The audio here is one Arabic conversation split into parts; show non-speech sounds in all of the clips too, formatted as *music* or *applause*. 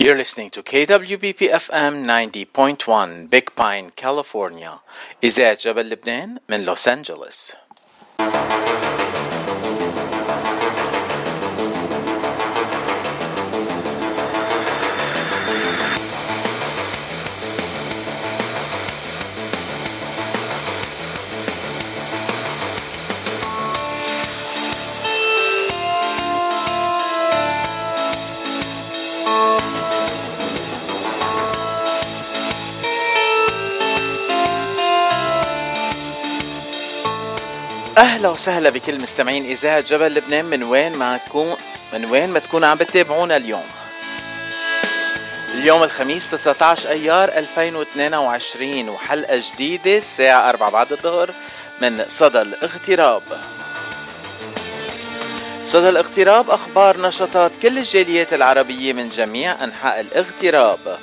You're listening to KWBP FM 90.1 Big Pine, California. إذاعة جبل لبنان من لوس أنجلوس. أهلا وسهلا بكل مستمعين إذاعة جبل لبنان. من وين ما تكون من وين ما تكونوا عم بتتابعونا اليوم. اليوم الخميس 19 أيار 2022 وحلقة جديدة الساعة 4 بعد الظهر من صدى الاغتراب. صدى الاغتراب أخبار نشاطات كل الجاليات العربية من جميع أنحاء الاغتراب.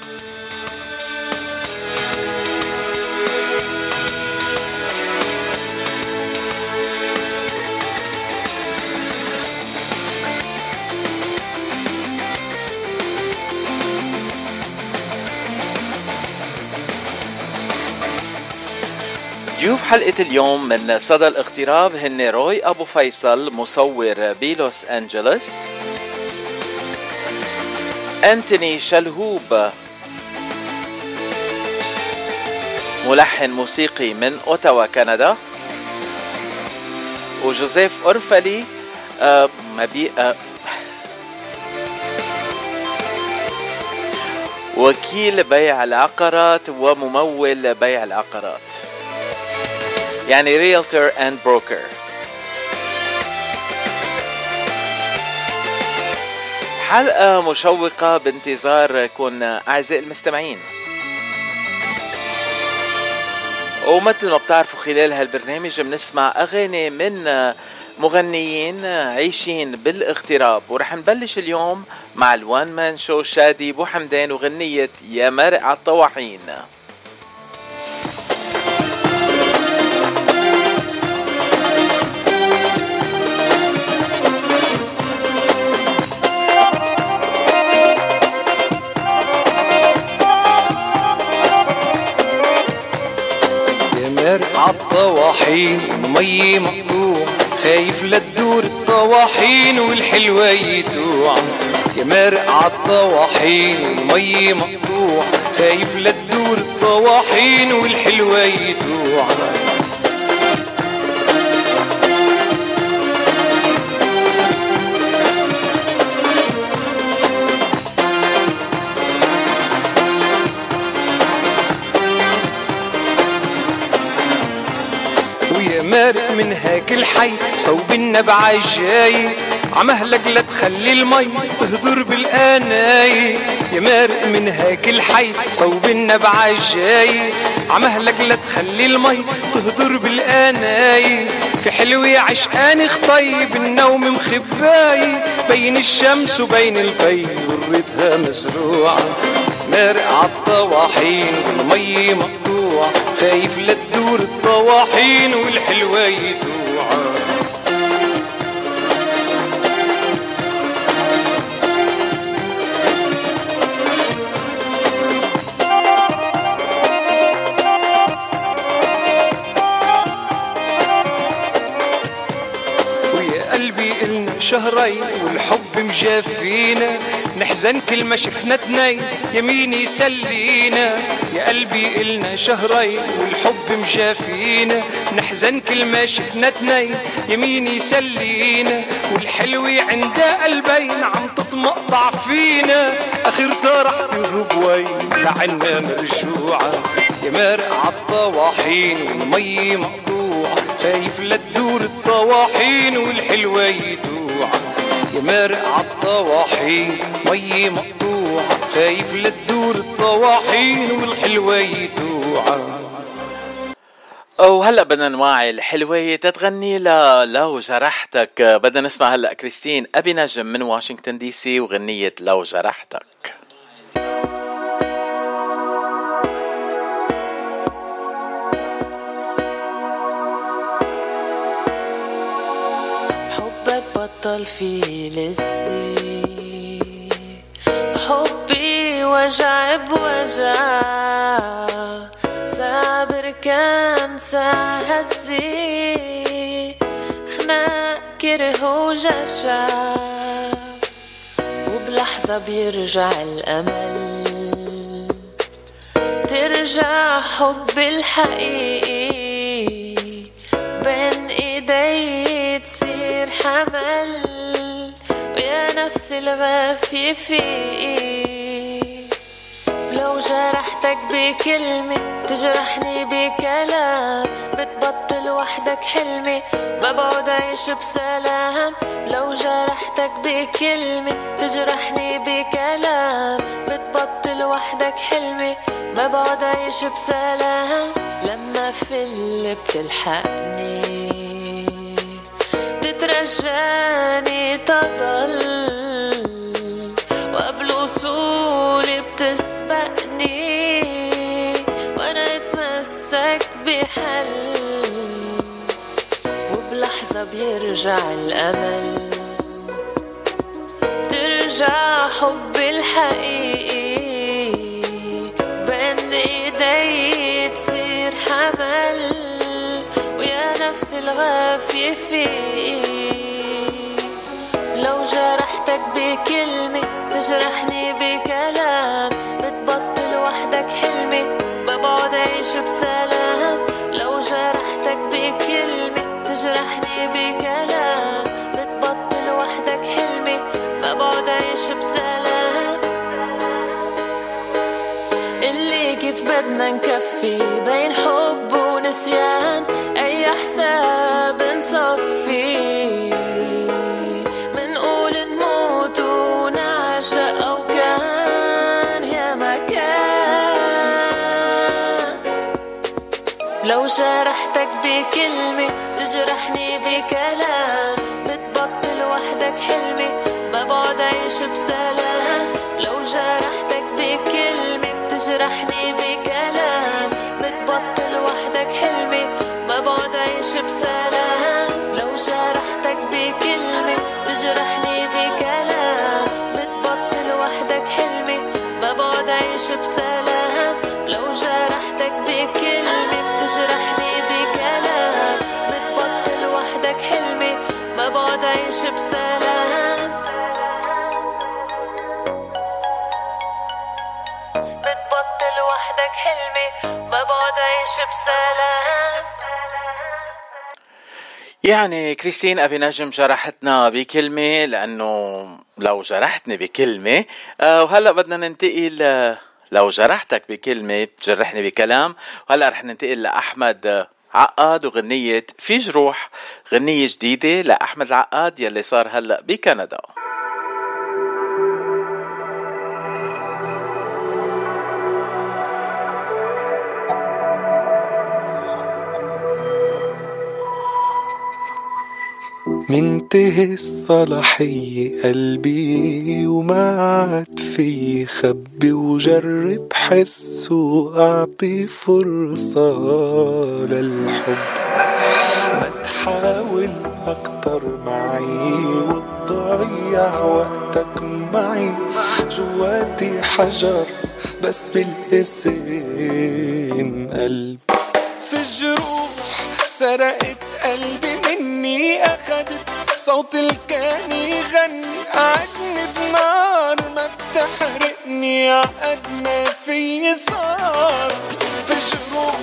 ضيوف حلقة اليوم من صدى الاغتراب هن روي أبو فيصل مصور بلوس أنجلوس. أنتوني شلهوب. ملحن موسيقي من أوتاوا كندا. وجوزيف أورفلي آه آه وكيل بيع العقارات وممول بيع العقارات. يعني realtor and broker حلقة مشوقة بانتظاركم أعزائي المستمعين. ومثل ما بتعرفوا خلال هالبرنامج بنسمع أغاني من مغنيين عايشين بالاغتراب. ورح نبلش اليوم مع الوان مان شو شادي بو حمدان وغنية يا مرق على الطواحين. عالطواحين مي مقطوع. خايف لتدور الطواحين والحلوة يتوع. يا مرق عالطواحين مي مقطوع. خايف لتدور الطواحين والحلوة يتوع. مارق من هاك الحي. صوب النبع الجاي عمهلك لا تخلي المي تهدر بالآناي. يا مارق من هاك الحي. صوب النبع الجاي عمهلك لا تخلي المي تهدر بالآناي. في حلوة عشقان خطي بالنوم مخباي. بين الشمس وبين الفي وريتها مزروعة. مارق عالطواحين والمي مقطوع خايف لا تدور الطواحين والحلوة يدوع ويا قلبي إلنا شهرين والحب مجافينا. نحزن كل ما شفنا تنين يمين يسلينا يا قلبي إلنا شهرين والحب مجافينا نحزن كل ما شفنا تنين يمين يسلينا والحلوة عندها قلبين عم تتمقطع فينا اخرتها رح تهرب وين لعنا مرجوعة. يا مارق عالطواحين والمي مقطوع خايف لا تدور الطواحين والحلوة يدوع يا مارق عالطواحين مي مقطوع خايف لا تدور الطواحين والحلوة يدوع وهلا بدنا نوعي الحلوة تتغني. ل لو جرحتك بدنا نسمع هلا كريستين أبي نجم من واشنطن دي سي وغنية لو جرحتك بطل فيه لسه حبي وجع. بوجع صابر كم ساعة هزي خناق كره وجشع. وبلحظة بيرجع الأمل. ترجع حب الحقيقي. بين تصير حمل ويا نفس الغافي فيقي لو جرحتك بكلمة تجرحني بكلام. بتبطل وحدك حلمي ما بعد عيش بسلام. لو جرحتك بكلمة تجرحني بكلام. بتبطل وحدك حلمي ما بعد عيش بسلام. لما فل بتلحقني. بترجاني تضل وقبل وصولي بتسبقني وأنا أتمسك بحل وبلحظة بيرجع الأمل بترجع حب الحقيقي بين إيدي تصير حمل ويا نفس الغافية فيه. جرحتك بكلمة تجرحني بكلام. بتبطل وحدك حلمي ببعد عيش بسلام. لو جرحتك بكلمة تجرحني بكلام. بتبطل وحدك حلمي ببعد عيش بسلام. اللي كيف بدنا نكفي بين حب ونسيان. جرحتك بكلمة تجرحني بكلام. بتبطل وحدك حلمي ما بعد عيش بسلام. لو جرحتك بكلمة بتجرحني بكلام بسلام. بتبطل وحدك حلمي ما بعد عيش بسلام. يعني كريستين أبي نجم جرحتنا بكلمة لأنه لو جرحتني بكلمة آه وهلأ بدنا ننتقل لو جرحتك بكلمة تجرحني بكلام وهلأ رح ننتقل لأحمد عقاد وغنية في جروح غنية جديدة لأحمد العقاد يلي صار هلأ بكندا. منتهي الصلاحية قلبي وما عاد في خبي وجرب حس وأعطي فرصة للحب. ما تحاول أكتر معي وتضيع وقتك معي. جواتي حجر بس بالاسم قلب في جروح سرقت قلبي. مني أخدت صوت الكان يغني قعدني بنار ما بتحرقني عقد ما في صار. في جروح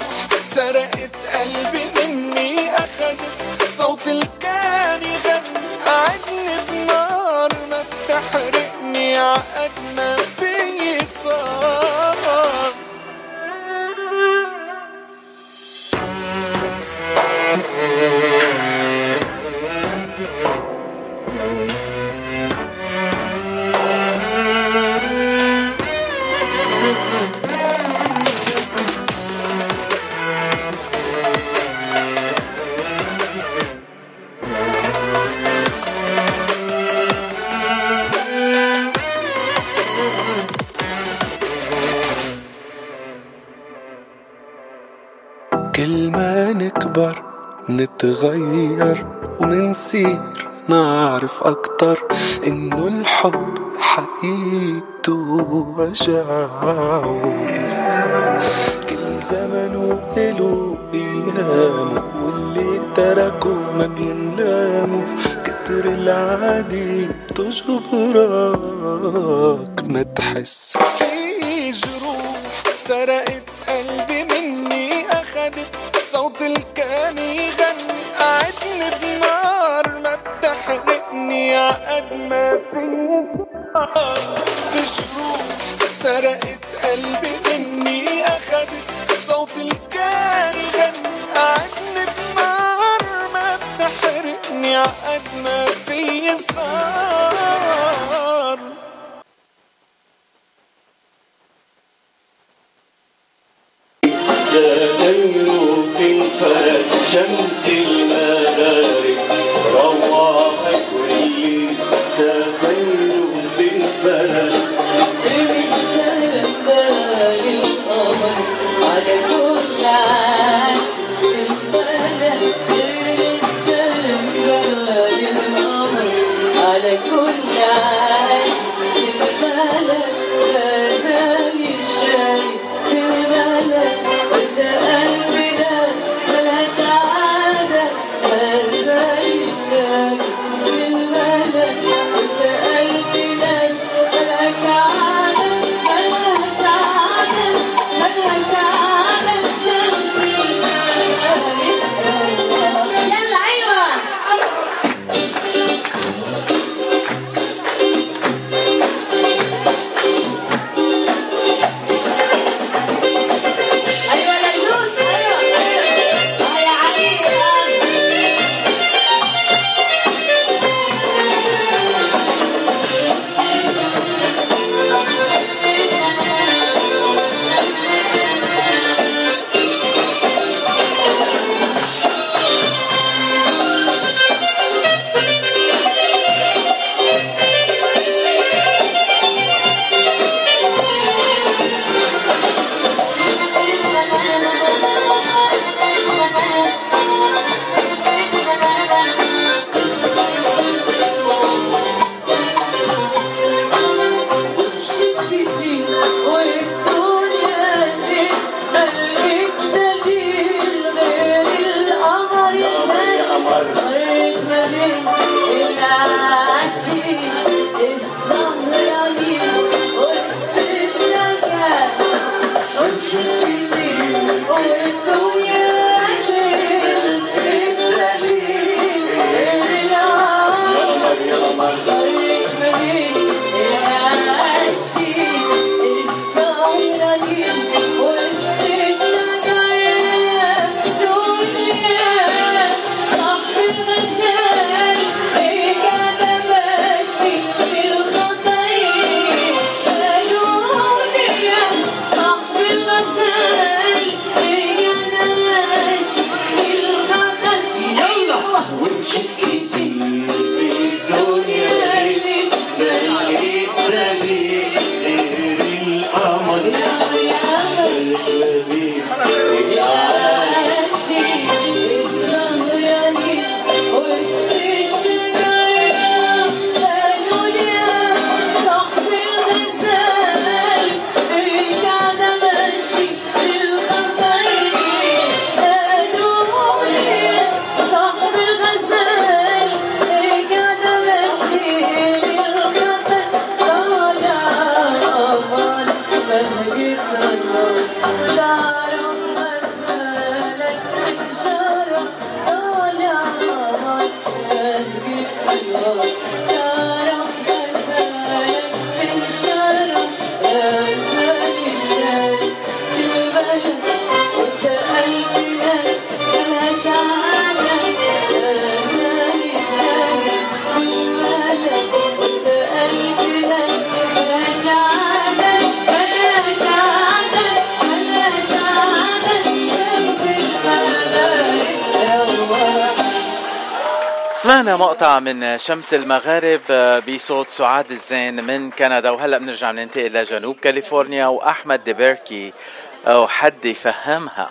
سرقت قلبي مني أخدت صوت الكان يغني قعدني بنار ما بتحرقني عقد ما في صار. نكبر نتغير ونصير نعرف أكتر إنه الحب حقيقي وجع بس. كل زمن وله ايامه واللي تركه ما بينلاموا. كتر العادي بتجبرك ما تحس. في جروح سرقت قلبي مني أخدت صوت الكان يغني. قعدني بنار ما بتحرقني عقد ما في في جروح سرقت قلبي مني أخدت صوت الكان يغني. قعدني بنار ما بتحرقني عقد ما في صار Russian. سمعنا مقطع من شمس المغارب بصوت سعاد الزين من كندا وهلا بنرجع ننتقل لجنوب كاليفورنيا وأحمد أو حد يفهمها.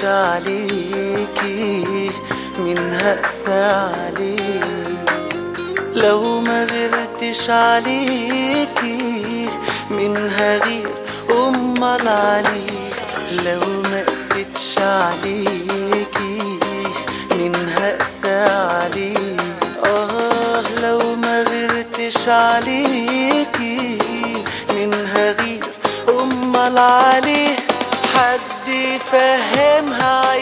قستش عليكي من هقسى عليك لو ما غيرتش عليكي من هغير امال عليك لو ما قستش عليكي من هقسى عليك آه لو ما غيرتش عليكي من هغير امال عليه فهمها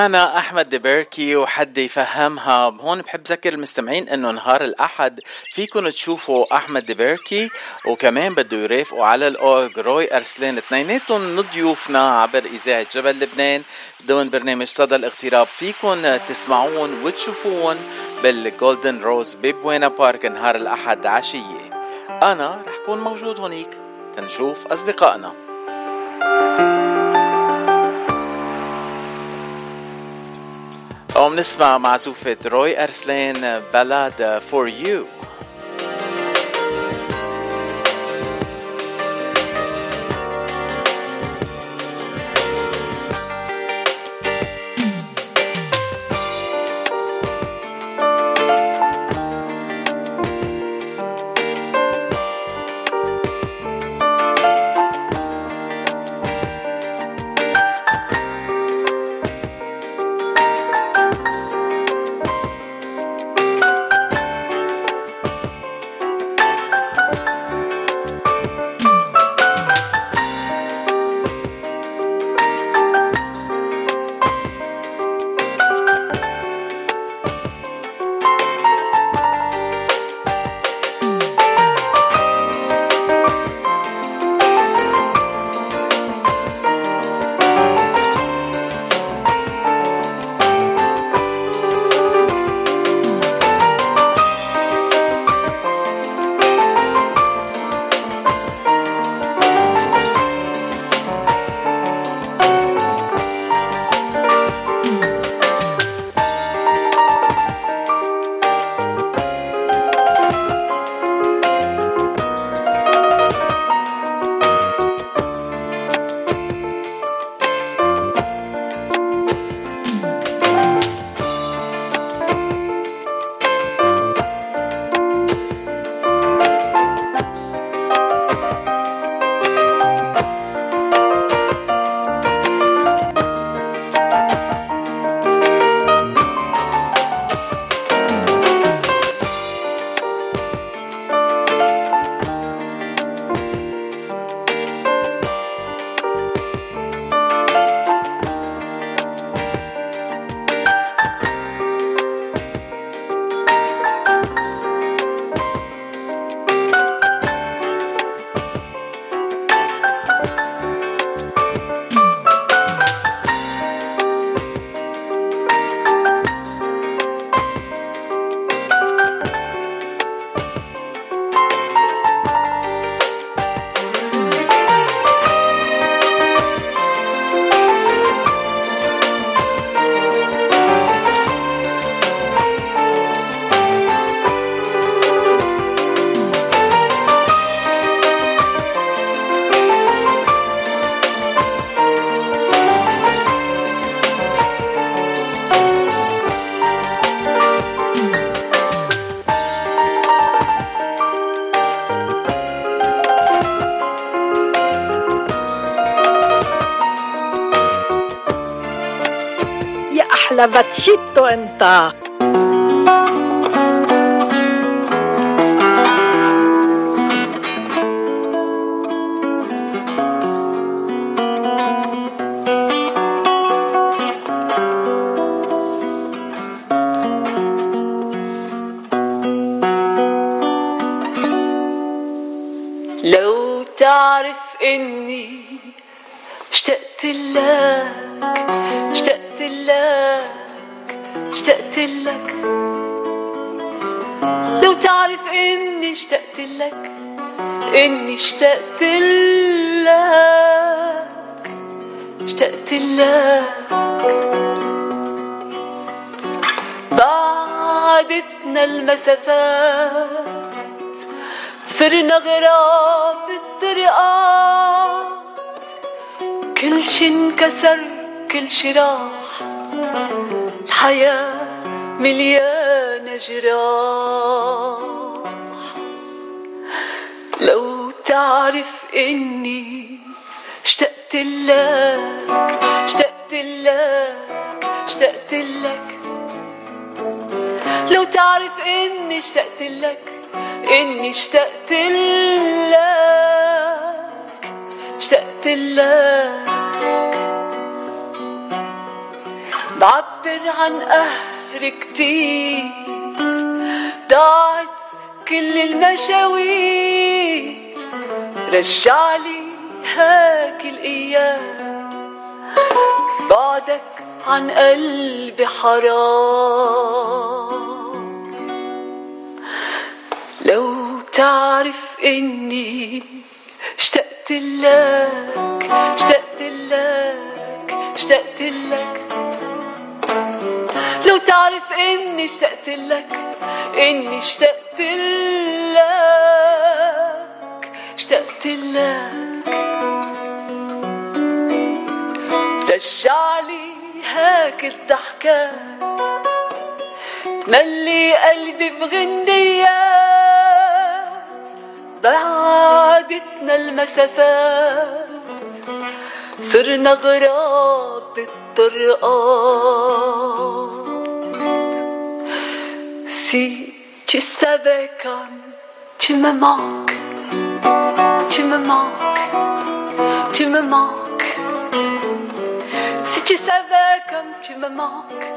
ولحظة سمعنا أحمد دبركي وحد يفهمها. هون بحب ذكر المستمعين إنه نهار الأحد فيكم تشوفوا أحمد دبركي وكمان بده يرافقوا على الأورج روي ارسلان اثنيناتهم ضيوفنا عبر إذاعة جبل لبنان ضمن برنامج صدى الاغتراب. فيكم تسمعون وتشوفون بال Golden Rose ب Buena Park نهار الأحد عشية. أنا رح كون موجود هونيك. تنشوف اصدقائنا وبنسمع معزوفة روي أرسلان بلاد فور يو lavazzito انت اشتقت لك إني اشتقت لك اشتقت لك. بعدتنا المسافات صرنا غراب بالطرقات كل شي انكسر كل شي راح. الحياة مليانة جراح إني اشتقت لك إني اشتقت لك اشتقت لك. بعبر عن قهر كتير ضاعت كل المشاوير رجعلي هاك الأيام. بعدك عن قلبي حرام. تعرف إني اشتقت لك اشتقت لك اشتقت لك. لو تعرف إني اشتقت لك إني اشتقت لك اشتقت لك. رجعلي هاك الضحكات ملي قلبي بغنيات المسافات صرنا غراب بالطرقات Si tu savais comme tu me manques, tu me manques, tu me manques. Si tu savais comme tu me manques,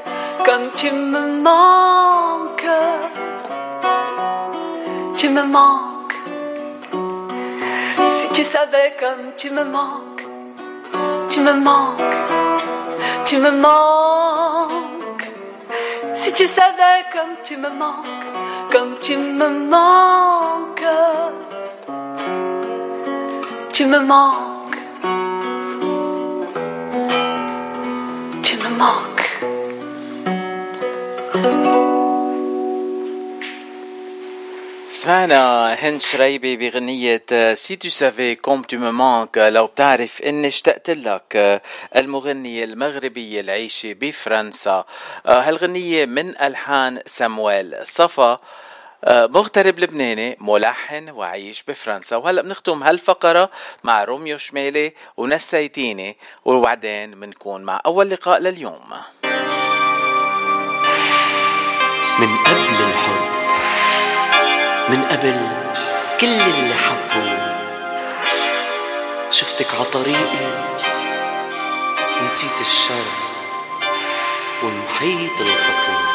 comme tu me manques, tu me manques. Si tu savais comme tu me manques, tu me manques, tu me manques. Si tu savais comme tu me manques, comme tu me manques, tu me manques, tu me manques. سمعنا هند شريبي بغنية si tu savais comme tu manques لو بتعرف إني اشتقت لك المغنية المغربية العايشة بفرنسا. هالغنية من ألحان سامويل. صفا مغترب لبناني ملحن وعايش بفرنسا. وهلأ بنختم هالفقرة مع روميو شمالي ونسيتيني. وبعدين بنكون مع أول لقاء لليوم. من قبل الحب من قبل كل اللي حبوا شفتك عطريقي نسيت الشر والمحيط الخطير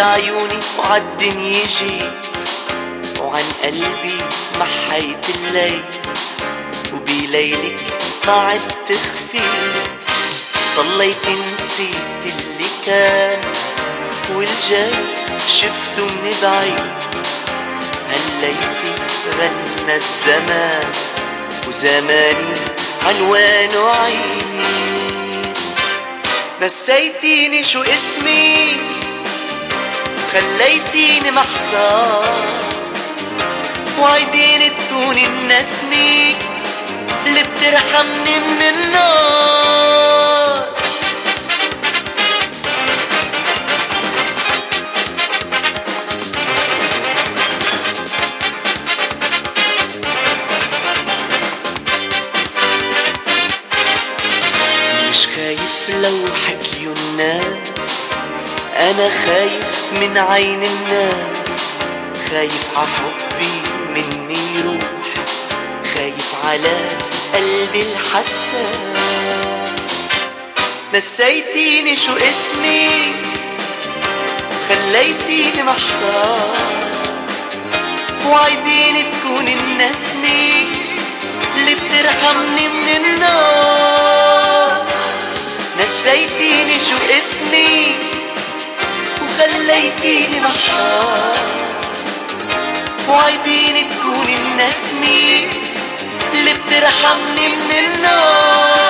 عيوني وعالدنيا جيت وعن قلبي محيت الليل وبليلك ما عدت خفيت ضليت نسيت اللي كان والجاي شفته من بعيد. هليتي غنى الزمان وزماني عنوانه عيد. نسيتيني شو اسمي؟ خليتيني محتار. وعيديني تكوني النسمة اللي بترحمني من النار. مش خايف لو خايف من عين الناس. خايف ع حبي مني يروح. خايف على قلبي الحساس. نسيتيني شو اسمي. خليتيني محتار. وعيديني تكوني النسمة اللي بترحمني من النار. نسيتيني شو اسمي. وخليتيني محتار. وعيديني تكوني النسمة اللي بترحمني من النار.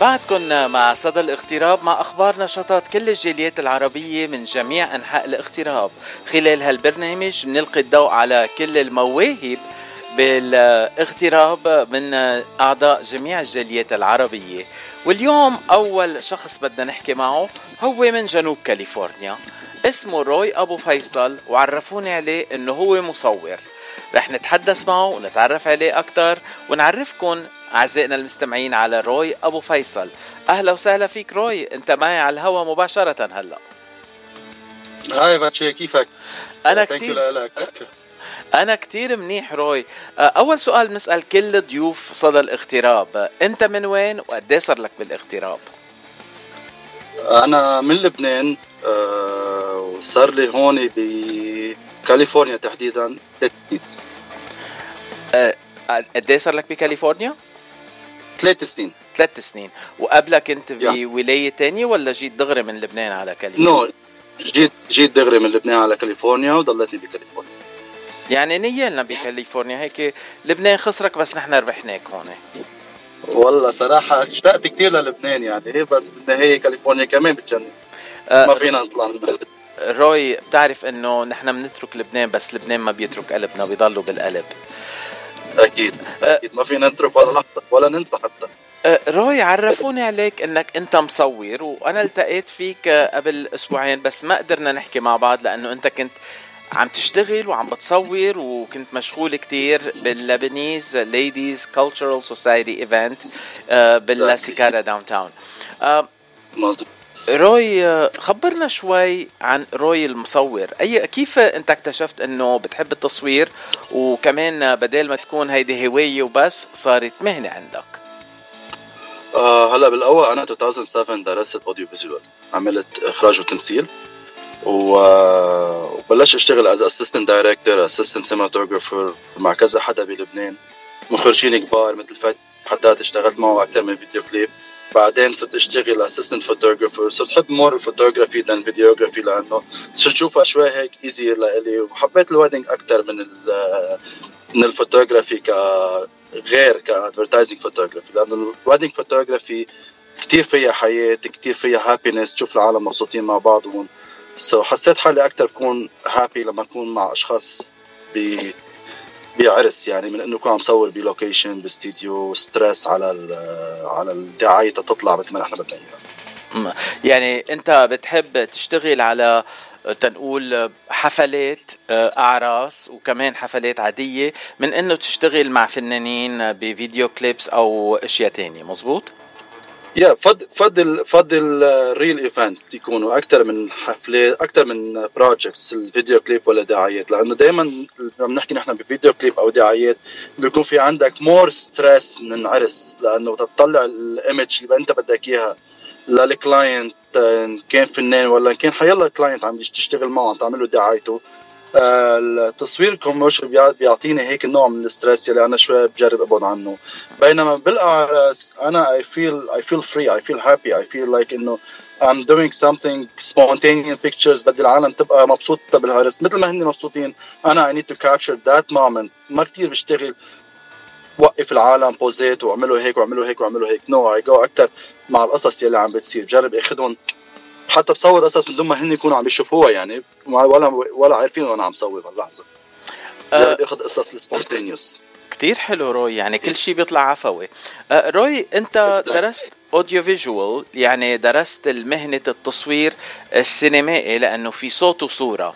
بعدكن مع صدى الاغتراب مع أخبار نشاطات كل الجاليات العربية من جميع أنحاء الاغتراب خلال هالبرنامج بنلقي الضوء على كل المواهب بالاغتراب من أعضاء جميع الجاليات العربية. واليوم أول شخص بدنا نحكي معه هو من جنوب كاليفورنيا. اسمه روي أبو فيصل وعرفوني عليه إنه هو مصور. رح نتحدث معه ونتعرف عليه أكثر ونعرفكم أعزائنا المستمعين على روي أبو فيصل. أهلا وسهلا فيك روي. أنت معي على الهواء مباشرة هلا. هاي باتشي كيفك؟ you كتير أنا كتير منيح روي. آه، أول سؤال بنسأل كل ضيوف صدى الاغتراب. أنت من وين وقد صار لك بالاغتراب؟ أنا من لبنان آه، وصار لي هون بكاليفورنيا تحديدا. ثلاث سنين آه، قد صار لك بكاليفورنيا؟ ثلاث سنين. ثلاث سنين. وقبلك كنت. بولاية تانية ولا جيت دغري من لبنان على كاليفورنيا؟ no جيت جيت دغري من لبنان على كاليفورنيا وضلتني بكاليفورنيا. يعني نيالنا بكاليفورنيا هيك لبنان خسرك بس نحن ربحناك هون. والله صراحة اشتقت كثير للبنان يعني بس بالنهاية كاليفورنيا كمان بتجنن. آه، ما فينا نطلع من روي بتعرف إنه نحن بنترك لبنان بس لبنان ما بيترك قلبنا بيضلوا بالقلب. أكيد أكيد. ما فينا نترك ولا لحظة ولا ننسى حتى. أه، روي عرفوني عليك إنك أنت مصور وأنا التقيت فيك أه، قبل أسبوعين بس ما قدرنا نحكي مع بعض لأنه أنت كنت عم تشتغل وعم بتصور وكنت مشغول كتير بال Lebanese Ladies Cultural Society event بالسيكارا downtown مظبوط. روي خبرنا شوي عن روي المصور. أي كيف أنت اكتشفت إنه بتحب التصوير؟ وكمان بدل ما تكون هيدي هواية وبس صارت مهنة عندك. آه هلا بالأول أنا 2007 درست audio visual عملت إخراج وتمثيل. وبلشت أشتغل از assistant director assistant cinematographer مع كذا حدا بلبنان. مخرجين كبار مثل فتحي حداد اشتغلت معه أكثر من video clip. بعدين صرت أشتغل assistant photographer صرت أحب more ال photography than videography لأنه صرت أشوفها شوي هيك easy لإلي وحبيت ال wedding أكثر من من الفوتوغرافي ك غير ك advertising photography لأنه ال wedding photography كثير فيها حياة كثير فيها happiness تشوف العالم مبسوطين مع بعضهم. so حسيت حالي أكثر بكون happy لما أكون مع أشخاص بعرس يعني من إنه اكون عم صور ب location باستديو stress على على الدعاية تطلع مثل ما نحن بدنا اياها يعني أنت بتحب تشتغل على تنقول حفلات آه، أعراس وكمان حفلات عادية من إنه تشتغل مع فنانين ب video clips أو أشياء تانية مزبوط يا فضل فضل فضل real event يكونوا أكثر من حفلات أكثر من projects ال video clip ولا دعايات. لأنه دائما لما نحكي نحن ب video clip أو دعايات بيكون في عندك more stress من عرس. لأنه تطلع ال image اللي أنت بدك إياها لل client إن كان فنان ولا إن كان حيلا client عم تشتغل معه عم تعمل له دعايته. التصوير commercial بيعطيني هيك نوع من ال stress اللي أنا شوي بجرب أبعد عنه. بينما بالاعراس أنا I feel I feel free I feel happy I feel like إنه I'm doing something spontaneous pictures بدي العالم تبقى مبسوطة بالعرس مثل ما هن مبسوطين أنا I need to capture that moment. ما كتير بشتغل وقف العالم pose هيت واعملوا هيك واعملوا هيك واعملوا هيك. no I go أكثر مع القصص يلي عم بتصير. بجرب إخذهم حتى بصور قصص من دون ما هن يكونوا عم يشوفوها يعني. ولا ولا عارفين وأنا عم صور باللحظه آه. بجرب اخذ قصص ال spontaneous كتير حلو روي يعني كل شيء بيطلع عفوي. آه، روي أنت درست audio visual يعني درست مهنة التصوير السينمائي لأنه في صوت وصورة.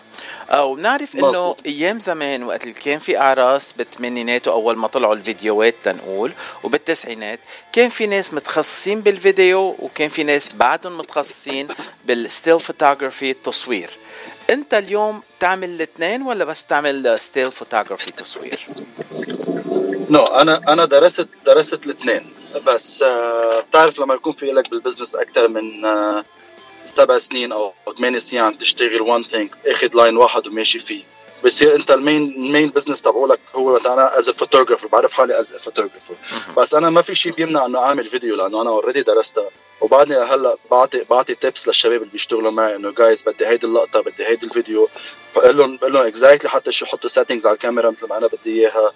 آه، وبنعرف إنه. أيام زمان وقت اللي كان في أعراس بالثمانينات وأول ما طلعوا الفيديوهات تنقول وبالتسعينات كان في ناس متخصصين بالفيديو وكان في ناس بعدهم متخصصين بال still photography التصوير. أنت اليوم تعمل الاثنين ولا بس تعمل still photography تصوير no أنا أنا درست درست الاثنين. بس آه بتعرف لما يكون في لك بال business أكثر من آه سبع سنين أو ثمان سنين عم تشتغل one thing أخذ line واحد وماشي فيه. بصير أنت ال main ال main business تبعولك هو أنا as photographer بعرف حالي as photographer بس أنا ما في شيء بيمنع إنه أعمل فيديو لأنه أنا already درستها وبعدني هلأ بعطي بعطي tips للشباب اللي بيشتغلوا معي إنه جايز بدي هيدي اللقطة بدي هيدي الفيديو. بقول لهم بقول لهم exactly حتى شو يحطوا settings على الكاميرا مثل ما أنا بدي إياها.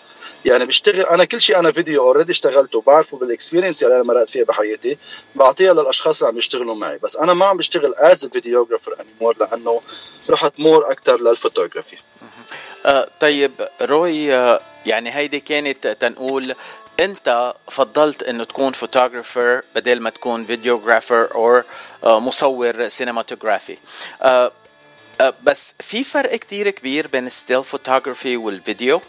يعني بشتغل أنا كل شيء أنا فيديو already اشتغلته بعرفه بال experience اللي أنا مرقت فيها بحياتي بعطيها للأشخاص اللي عم يشتغلوا معي بس أنا ما عم بشتغل as videographer anymore لأنه رحت more أكثر للفوتوغرافي طيب روي آه يعني هيدي كانت تنقول أنت فضلت إنه تكون photographer بدل ما تكون videographer أو آه مصور cinematography آه بس في فرق كتير كبير بين ال still photography والفيديو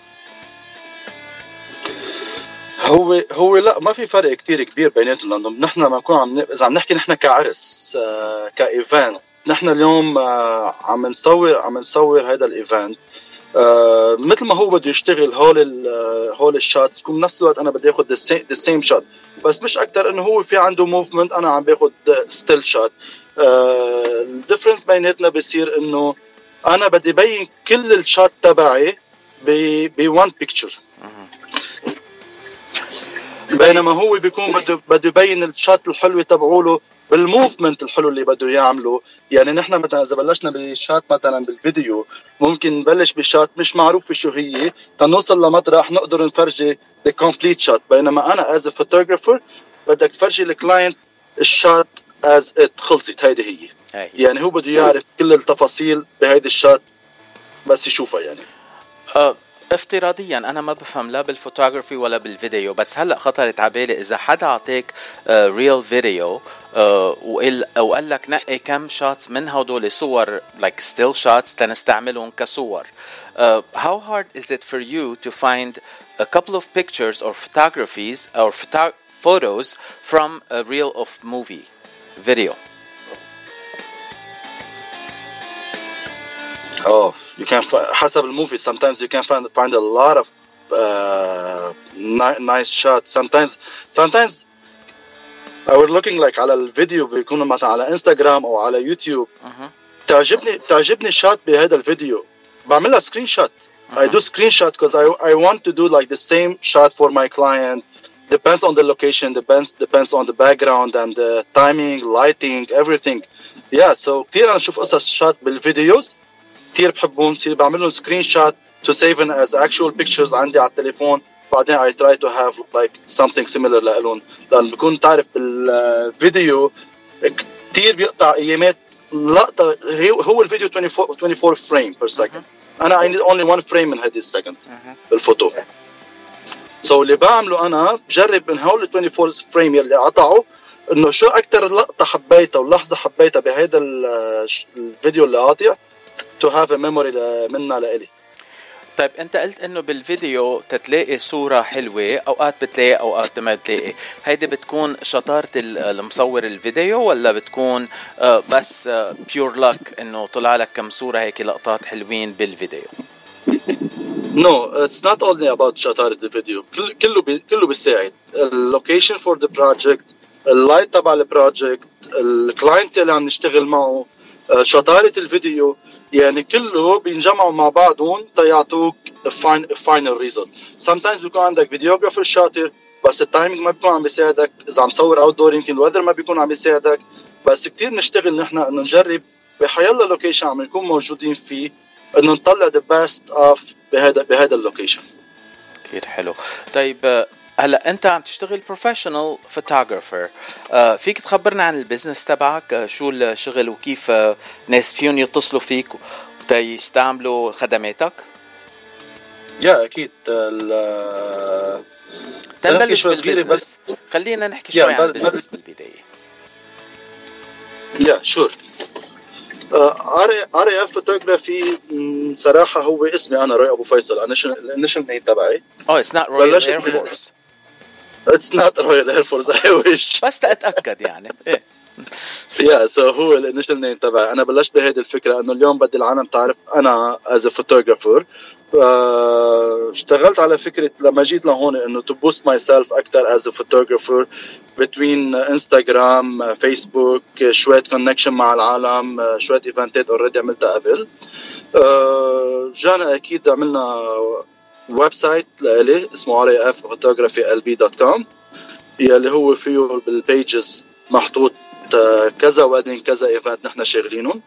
هو هو لا ما في فرق كتير كبير بيناتهم لأنه نحن لما نكون عم إذا عم نحكي نحن كعرس آه ك event. نحن اليوم آه عم نصور عم نصور هذا ال event. آه مثل ما هو بده يشتغل هول هول ال shots بكون بنفس الوقت أنا بدي آخذ the same shot بس مش أكثر إنه هو في عنده movement أنا عم باخذ still shot ال difference بيناتنا بصير إنه أنا بدي بين كل ال shot تبعي ب one picture بينما هو بيكون بده بده يبين ال shot الحلوه تبعوله بال movement الحلو اللي بده يعمله يعني نحن مثلا إذا بلشنا بال shot مثلا بالفيديو ممكن نبلش ب shot مش معروفه شو هي. تنوصل لمطرح نقدر نفرجي the complete shot بينما أنا as photographer بدك تفرجي ال client ال shot as it خلصت. هيدي هي. هاي. يعني هو بده يعرف كل التفاصيل بهيدي ال shot بس يشوفها يعني. آه افتراضيا أنا ما بفهم لا بالفوتوغرافي ولا بالفيديو بس هلأ خطرت على بالي إذا حدا أعطيك ريل فيديو آه، وقال وقال لك نقي كم شوتس من هدول صور like still shots تنستعملهم كصور. Uh, how hard is it for you to find a couple of pictures or photographies or photo- photos from a reel of movie video? Oh, you can fi- حسب الموفي sometimes you can find find a lot of uh, ni- nice shots sometimes sometimes I was looking like على الفيديو بيكونوا مثلا على انستغرام او على يوتيوب تعجبني بتعجبني شات بهذا الفيديو بعملها سكرين شوت I do screenshot because I I want to do like the same shot for my client depends on the location depends depends on the background and the timing lighting everything yeah so كثير انا اشوف قصص شات بالفيديوز كثير بحبهم كثير بعمل لهم screenshot to save them as actual pictures عندي على التليفون. بعدين I try to have like something similar لهم لأن بكون تعرف بالفيديو كثير بيقطع ايامات لقطة هي هو الفيديو 24 24 frame per second. أنا I need only one frame من هذه ال second. بال photo. so اللي بعمله أنا بجرب من هول ال 24 frame يلي قطعوا إنه شو أكثر لقطة حبيتها ولحظة حبيتها بهيدا ال- الفيديو اللي قاطع؟ to have a memory منها لإلي. طيب انت قلت إنه بالفيديو تتلاقي صورة حلوة أوقات بتلاقي أوقات ما بتلاقي. هيدي بتكون شطارة ال- المصور الفيديو ولا بتكون آه، بس ب your لك إنه طلع لك كم صورة هيك لقطات حلوين بالفيديو؟ no it's not only about شطارة الفيديو كل- كله بي كله بيساعد. ال location for the project ال light تبع ال project ال client اللي عم نشتغل معه آه، شطارة الفيديو يعني كله بينجمعوا مع بعضهم تيعطوك final result sometimes بيكون عندك videographer شاطر بس ال timing ما بيكون عم بيساعدك إذا عم صور outdoor يمكن ال weather ما بيكون عم بيساعدك بس كتير نشتغل نحن إنه نجرب بحيلا location عم نكون موجودين فيه إنه نطلع the best of بهذا بهذا ال location كثير حلو. طيب آه، هلا انت عم تشتغل professional photographer فيك تخبرنا عن ال business تبعك آه، شو الشغل وكيف آه، ناس فيهم يتصلوا فيك تيستعملوا خدماتك؟ yeah أكيد. ال تنبلش بال business خلينا نحكي شوي عن ال business بالبداية. yeah sure R R F photography صراحة هو اسمي أنا روي ابو فيصل ال initial name تبعي. آه it's not Royal بلشت Air Force it's not Royal Air Force I wish بس تتاكد يعني. إيه. yeah so هو ال initial name تبعي أنا بلشت بهيدي الفكرة إنه اليوم بدي العالم تعرف أنا as photographer اشتغلت على فكرة لما جيت لهون إنه to boost myself أكثر as photographer between انستغرام فيسبوك شوية connection مع العالم آه، شوية event ات already عملتها قبل. آه، جانا أكيد عملنا website لإلي اسمه R F photography LB dot com يلي هو فيه بال pages محطوط آه، كذا wedding كذا event نحن شاغلينهم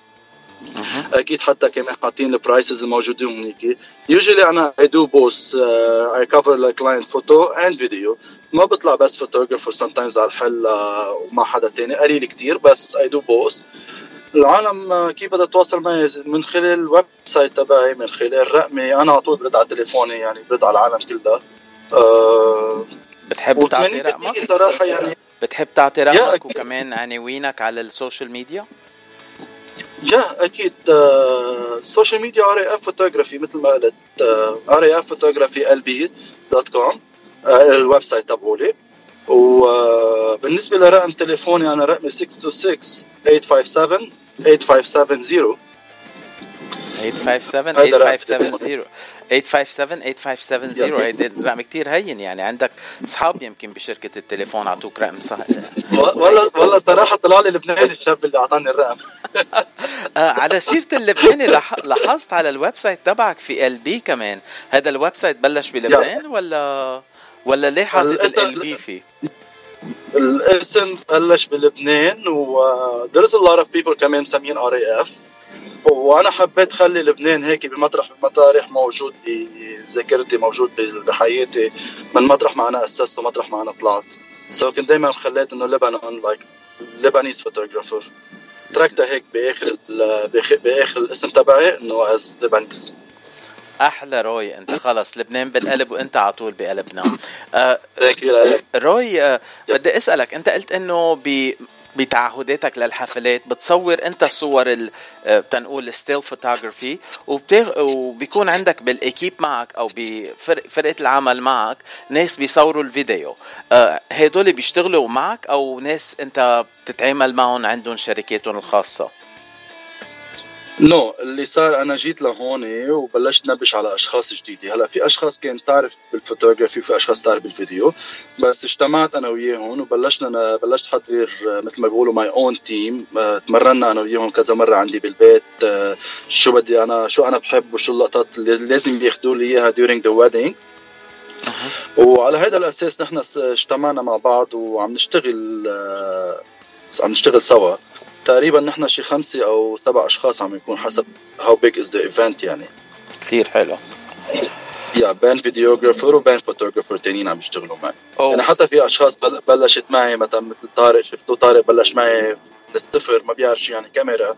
أكيد حتى كمان حاطين ال prices الموجودين هونيك usually أنا I do boost I cover ال client photo and video ما بطلع بس photographer sometimes على الحل آه، ومع حدا تاني. قليل كتير بس I do boost العالم آه، كيف بدها تتواصل معي من خلال ال website تبعي من خلال رقمي. أنا على طول برد على تليفوني يعني برد على العالم كلها. آه بتحب تعطي رقمك؟ صراحة يعني بتحب تعطي رقمك. وكمان عناوينك على ال social media؟ yeah أكيد. آه، ال social media R A F photography مثل ما قلت R A F photography LB dot com ال website تبعولي. وبالنسبه لرقم تليفوني أنا رقمي 626 857 8570 857 هيدا رقم 8570 857 8570 هيدا رقم كتير هين يعني. عندك أصحاب يمكن بشركة التليفون أعطوك رقم صح. والله والله صراحة طلع لي لبناني الشاب اللي أعطاني الرقم. *laughs* آه على سيرة اللبناني لاحظت على ال website تبعك في LB كمان. هذا ال website بلش بلبنان ولا ولا ليه حاطط LB فيه؟ الاسم بلش بلبنان و there's a lot of people كمان مسمين R A F وأنا حبيت خلي لبنان هيك بمطرح مطارح موجود بذاكرتي موجود بحياتي. من مطرح ما أنا أسست ومطرح ما أنا طلعت. so كنت دائما خليت إنه لبنان like Lebanese photographer تركتها هيك بآخر بآخر الاسم تبعي إنه as Lebanese أحلى روي. أنت خلص لبنان بالقلب وأنت على طول بقلبنا. آه روي آه بدي أسألك أنت قلت إنه ب بتعهداتك للحفلات بتصور أنت صور ال آه، تنقول still photography وبيكون عندك بال équipe معك أو بفرقه العمل معك ناس بيصوروا الفيديو. آه، هدول بيشتغلوا معك أو ناس أنت بتتعامل معهم عندهم شركاتهم الخاصة؟ no no, اللي صار أنا جيت لهون وبلشت نبش على أشخاص جديدة. هلأ في أشخاص كانت تعرف بالفوتوغرافي وفي أشخاص تعرف بالفيديو بس اجتمعت أنا وياهم وبلشنا أنا بلشت حضر مثل ما بيقولوا my own team تمرنا أنا وياهم كذا مرة عندي بالبيت آه، شو بدي أنا شو أنا بحب وشو اللقطات اللي لازم ياخذوا لي إياها during the wedding. وعلى هذا الأساس نحن اجتمعنا مع بعض وعم نشتغل آه، عم نشتغل سوا. تقريبا نحن شي خمسة أو سبع أشخاص عم يكون حسب how big is the event يعني. كثير حلو. yeah بين videographer وبين photographer تانيين عم يشتغلوا معي. أوه. يعني حتى في أشخاص بل- بلشت معي مثلا مثل طارق شفتوا طارق بلش معي من الصفر ما بيعرف شي يعني كاميرا.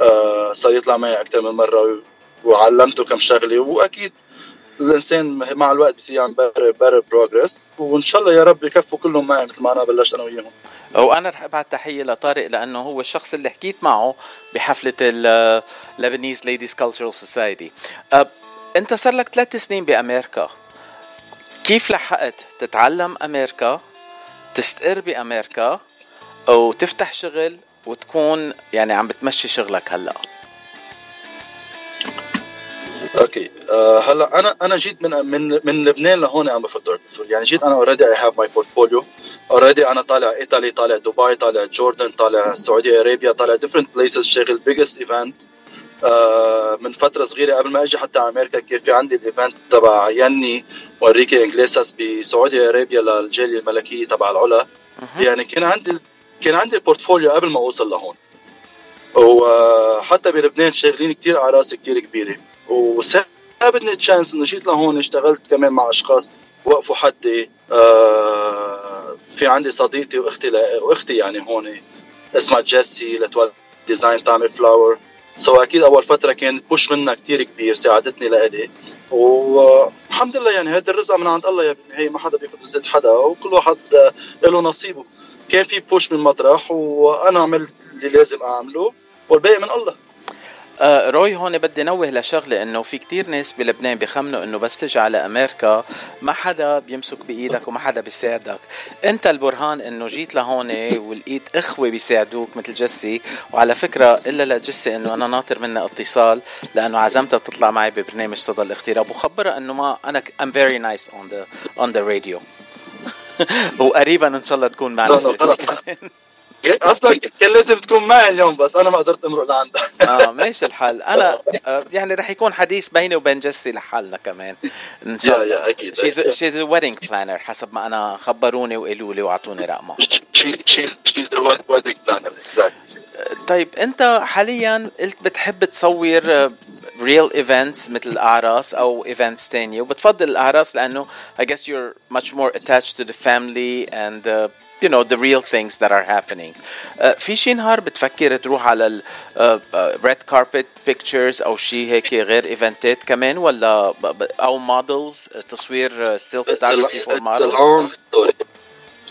آه صار يطلع معي أكثر من مرة وعلمته كم شغلة. وأكيد الإنسان مع الوقت بصير عم pro- pro- progress وإن شاء الله يا رب يكفوا كلهم معي مثل ما أنا بلشت أنا وياهم وأنا رح أبعت تحية لطارق لأنه هو الشخص اللي حكيت معه بحفلة ال Lebanese Ladies Cultural Society أنت صار لك ثلاث سنين بأمريكا. كيف لحقت تتعلم أمريكا تستقر بأمريكا وتفتح شغل وتكون يعني عم بتمشي شغلك هلأ؟ okay آه هلا أنا أنا جيت من من من لبنان لهون ام photographer يعني جيت أنا already I have my portfolio already أنا طالع إيطالي طالع دبي طالع Jordan طالع Saudi Arabia طالع different places شاغل biggest event آه من فترة صغيرة قبل ما أجي حتى على أمريكا كان في عندي ال event تبع يني وإنريكي إغليسياس ب Saudi Arabia للجالية الملكية تبع العلا. يعني كان عندي كان عندي ال portfolio قبل ما أوصل لهون. وحتى بلبنان شاغلين كتير على رأسي كتير كبيرة. وسابتني chance إنه جيت لهون اشتغلت كمان مع أشخاص وقفوا حدي آه في عندي صديقتي وأختي. وأختي يعني هون اسمها جيسي Little Design تعمل flower so أكيد أول فترة كان push منها كتير كبير ساعدتني لإلي. والحمد لله يعني هذا الرزق من عند الله بالنهايه ما حدا بياخذ رزق حدا وكل واحد آه، له نصيبه. كان في بوش من مطرح وأنا عملت اللي لازم أعمله والباقي من الله. آه، روي هون بدي نوه لشغلة إنه في كتير ناس بلبنان بيخمنوا إنه بس تجي على أمريكا ما حدا بيمسك بإيدك وما حدا بيساعدك. أنت البرهان إنه جيت لهون ولقيت إخوة بيساعدوك مثل جسي وعلى فكرة إلا لجسي إنه أنا ناطر منها اتصال لأنه عزمتها تطلع معي ببرنامج صدى الاغتراب وخبرها إنه ما أنا I'm very nice on the on the radio. *laughs* وقريبا إن شاء الله تكون معنا. جيسي. *laughs* أصلا كان لازم تكون معي اليوم بس أنا ما قدرت امرق لعندها. *laughs* آه ماشي الحال. أنا آه، يعني رح يكون حديث بيني وبين جسي لحالنا كمان. إن شاء الله يا، أكيد. she's she's wedding planner حسب ما أنا خبروني وقالوا لي وأعطوني رقمها wedding planner exactly. طيب أنت حاليا قلت بتحب تصور real events مثل الأعراس أو events تانية وبتفضل الأعراس لأنه I guess you're much more attached to the family and uh, you know the real things that are happening uh, في شي نهار بتفكر تروح على ال uh, uh, red carpet pictures او شي هيك غير ايفنتات كمان ولا ب- ب- او models تصوير uh, still photography for it's a models long story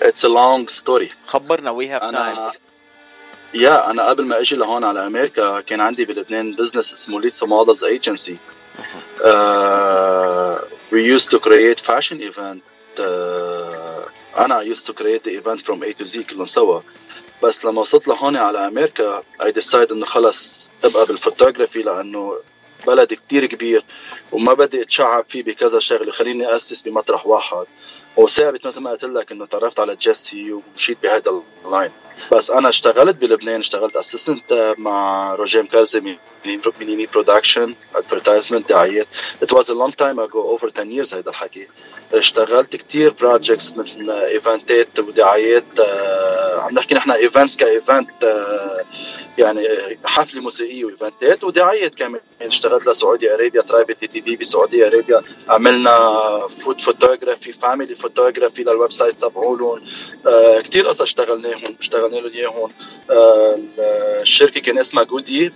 it's a long story خبرنا we have time انا يا انا قبل ما اجي لهون على امريكا كان عندي بلبنان بزنس اسمه ليتسو مودلز ايجنسي we used to create fashion event uh, أنا to create the event from A to Z كلهم سوا. بس لما وصلت لهون على أمريكا I decide إنه خلص أبقى بالفوتوغرافي لأنه بلد كتير كبير وما بدي أتشعب فيه بكذا شغلة. خليني أسس بمطرح واحد. وثابت مثل ما قلت لك إنه تعرفت على جيسي ومشيت بهذا ال line. بس أنا اشتغلت بلبنان اشتغلت assistant مع روجيم كارزي مينيمي production advertisement دعايات. It was a long time ago over 10 years هيدا الحكي. اشتغلت كتير projects مثل event ات ودعايات آه، عم نحكي نحن events ك event آه، يعني حفلة موسيقية و event ات ودعايات كمان. اشتغلت ل Saudi Arabia ترايبل دي دي دي ب Saudi Arabia. عملنا food photography family photography لل website تبعولهم. آه كثير قصص اشتغلناهم اشتغلنا لهم إياهم. آه الشركة كان اسمها جودي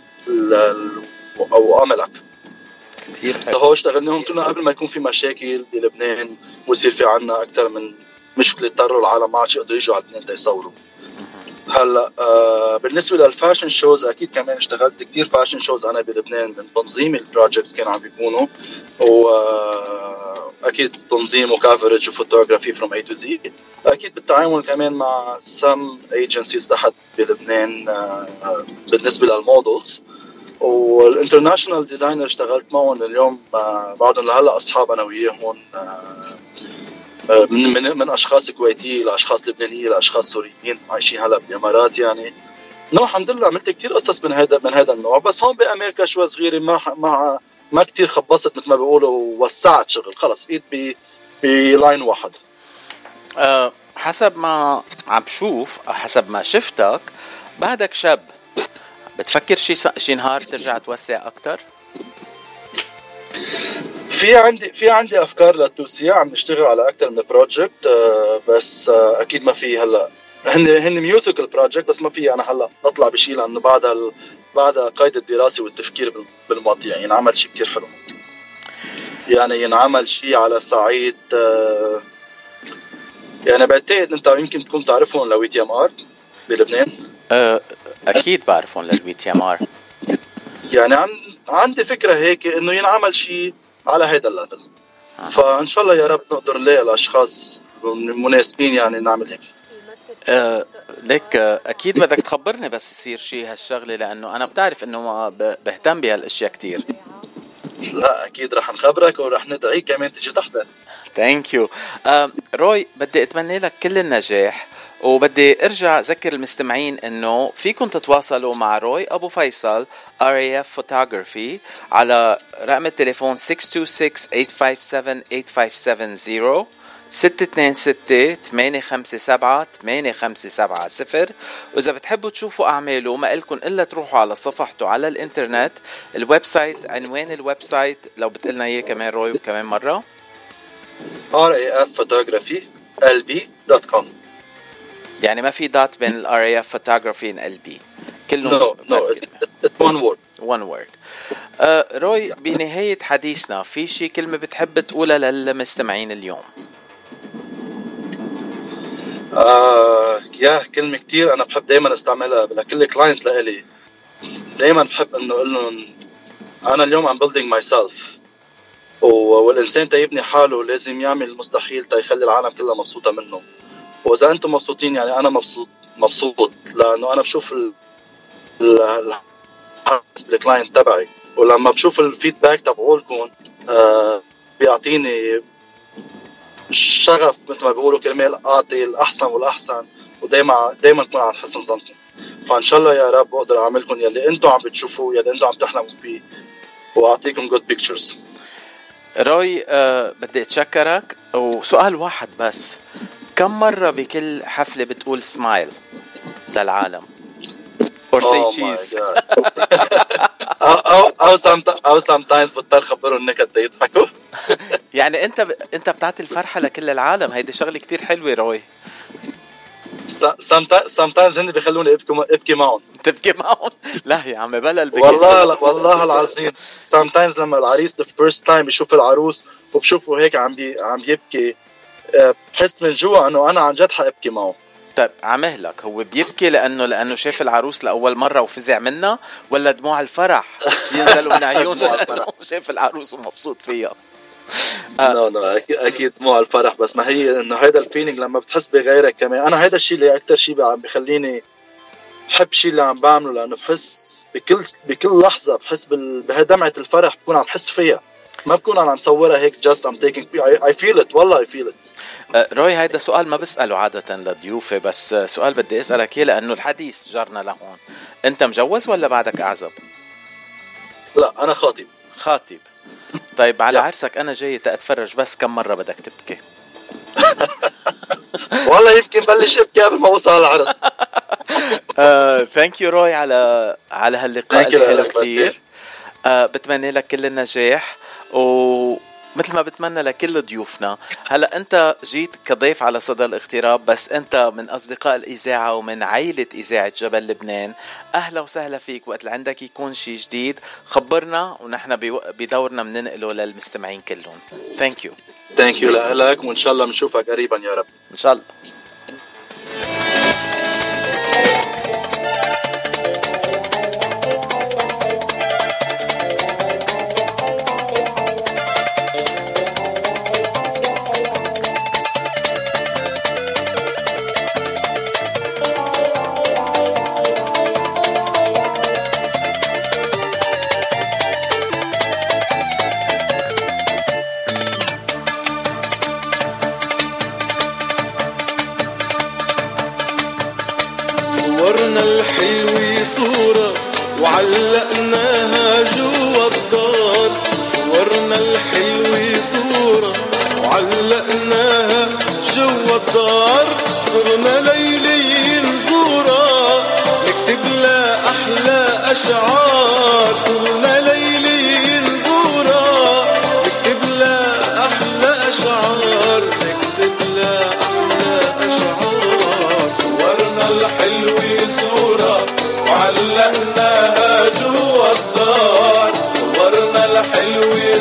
أو املك كثير فهو اشتغلناهم كلنا قبل ما يكون في مشاكل بلبنان ويصير في عنا أكثر من مشكله اضطروا العالم ما عادش يقدروا يجوا على لبنان تيصوروا هلا آه بالنسبة لل fashion shows أكيد كمان اشتغلت كثير fashion shows أنا بلبنان. من تنظيم ال projects كانوا عم بيكونوا. واكيد تنظيم و coverage و photography from A to Z أكيد بالتعاون كمان مع some agencies تحت بلبنان آه بالنسبة لل models وال international designer اشتغلت معهم اليوم آه بعدهم لهلأ أصحاب أنا وياهم آه من من من أشخاص كويتيين لاشخاص لبنانيين لاشخاص سوريين عايشين هلا بالامارات يعني. no الحمد لله عملت كثير قصص من هذا من هذا النوع. بس هون بأمريكا شوي صغيرة ما ما ما كثير خبصت مثل ما بيقولوا ووسعت شغل. خلص ب ب line واحد. أه حسب ما عم بشوف حسب ما شفتك بعدك شاب. بتفكر شي شي نهار ترجع توسع أكثر في عندي في عندي أفكار للتوسيع عم نشتغل على أكثر من project بس آه، أكيد ما في هلا. هن هن musical project بس ما في أنا هلا أطلع بشيء لأنه بعد ال... بعد قيد الدراسة والتفكير بال- بالمواضيع. ينعمل شيء كثير حلو. يعني ينعمل شيء على صعيد آه، يعني بعتقد أنت يمكن تكون تعرفهم ال BTMR بلبنان. أكيد بعرفهم لل BTMR يعني عن... عندي فكرة هيك إنه ينعمل شيء على هذا ال level فإن شاء الله يا رب نقدر نلاقي الأشخاص المناسبين يعني نعمل هيك. أه ليك أه أكيد بدك تخبرني بس يصير شيء هالشغلة لأنه أنا بتعرف إنه ما بهتم بهالأشياء كتير. لا أكيد رح نخبرك ورح ندعيك كمان تيجي تحضر. thank you روي بدي أتمنى لك كل النجاح. وبدي ارجع اذكر المستمعين انه فيكم تتواصلوا مع روي ابو فيصل RAF Photography على رقم التليفون 626-857-8570 626 857 8570 وإذا بتحبوا تشوفوا أعماله ما إلكن إلا تروحوا على صفحته على الإنترنت ال website عنوان ال website لو بتقلنا إياه كمان روي كمان مرة. RAF Photography LB.com يعني ما في dot بين ال RAF Photography and LB كلهم no no it's, it's one word. One word. Uh, روي بنهاية حديثنا في شي كلمة بتحب تقولها للمستمعين اليوم؟ آه يا كلمة كتير أنا بحب دايما أستعملها لكل client لإلي. دايما بحب إنه أقول لهم أنا اليوم I'm building myself. و- والإنسان تيبني حاله لازم يعمل المستحيل تيخلي العالم كلها مبسوطة منه. وإذا أنتم مبسوطين يعني أنا مبسوط مبسوط لأنه أنا بشوف ال ال- ال- حسب ال client تبعي. ولما بشوف ال feedback تبعولكم آه بيعطيني شغف مثل ما بيقولوا كرمال اعطي الأحسن والأحسن ودايما دايما اكون على حسن ظنكم. فإن شاء الله يا رب أقدر اعملكم يلي أنتم عم بتشوفوه يلي أنتم عم تحلموا فيه. وأعطيكم good pictures روي uh, بدي أتشكرك. وسؤال واحد بس. كم مرة بكل حفلة بتقول سمايل للعالم؟ Or say cheese. أو أو أو somet- أو sometimes بضطر خبرهم النكت تيضحكوا *laughs* يعني أنت ب... أنت بتعطي الفرحة لكل العالم. هيدي شغلة كتير حلوة روي. Sometimes هن بيخلوني أبكي أبكي معهم. تبكي معهم؟ *laughs* لا يا عمي بلا البكي والله لا والله العظيم. Sometimes لما العريس the first time بيشوف العروس وبشوفه هيك عم بي عم يبكي بحس من جوا إنه أنا عن جد حأبكي معه. طيب ع مهلك هو بيبكي لأنه لأنه شاف العروس لأول مرة وفزع منها؟ ولا دموع الفرح؟ بينزلوا من *laughs* عيونه دموع لأنه *laughs* شاف العروس ومبسوط فيها. *laughs* no no أكيد أكيد مو على الفرح بس ما هي إنه هيدا ال feeling لما بتحس بغيرك كمان. أنا هيدا الشيء اللي أكثر شيء عم بخليني بحب الشيء اللي عم بعمله لأنه بحس بكل بكل لحظة بحس. بهدمعة الفرح بكون عم بحس فيها. ما بكون أنا مصورها هيك just I'm taking I feel it والله I feel it روي هيدا سؤال ما بسأله عادة لضيوفي بس آه، سؤال بدي أسألك إياه لأنه الحديث جرنا لهون. أنت مجوز ولا بعدك أعزب؟ لا أنا خاطب. خاطب. طيب على عرسك أنا جاي تتفرج بس كم مرة بدك تبكي؟ *laughs* والله يمكن بلش ابكي قبل ما أوصل على العرس. *laughs* thank you روي على على هاللقاء الحلو لك كثير بتمنى لك كل النجاح ومثل ما بتمنى لكل ضيوفنا. هلا انت جيت كضيف على صدى الاغتراب بس انت من أصدقاء الإذاعة ومن عائله إذاعة جبل لبنان. أهلا وسهلا فيك وقت اللي عندك يكون شيء جديد. خبرنا ونحن بدورنا بننقله للمستمعين كلهم. thank you thank you لك وإن شاء الله بنشوفك قريبا يا رب. إن شاء الله.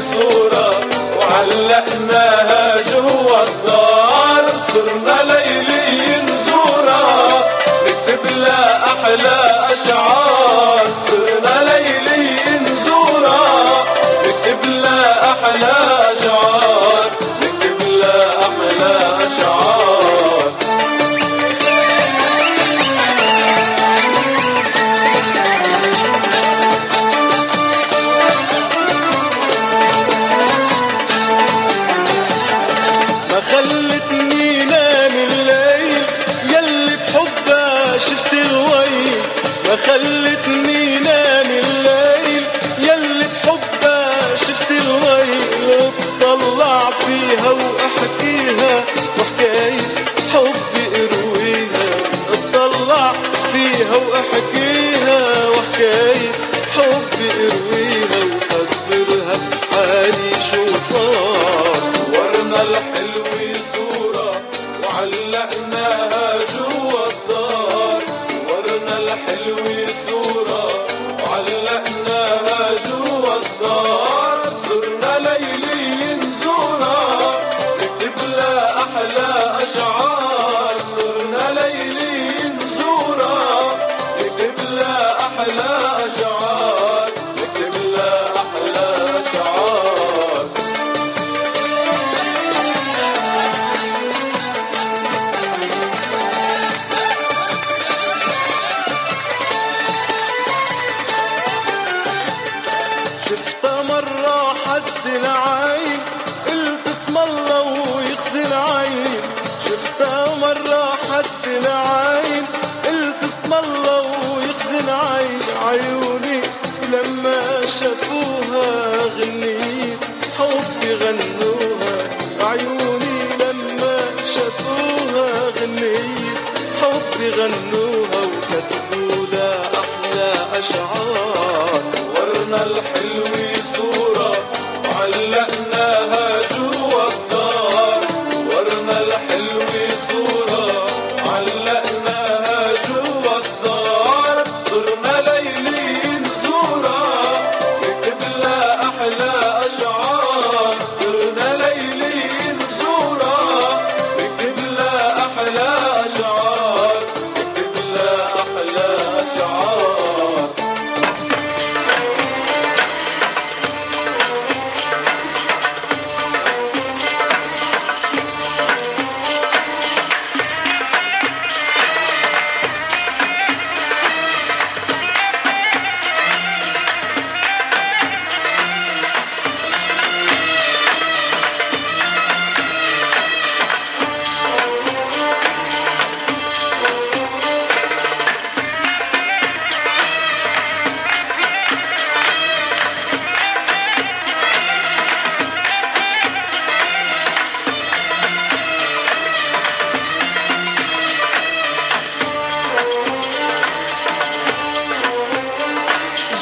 slow.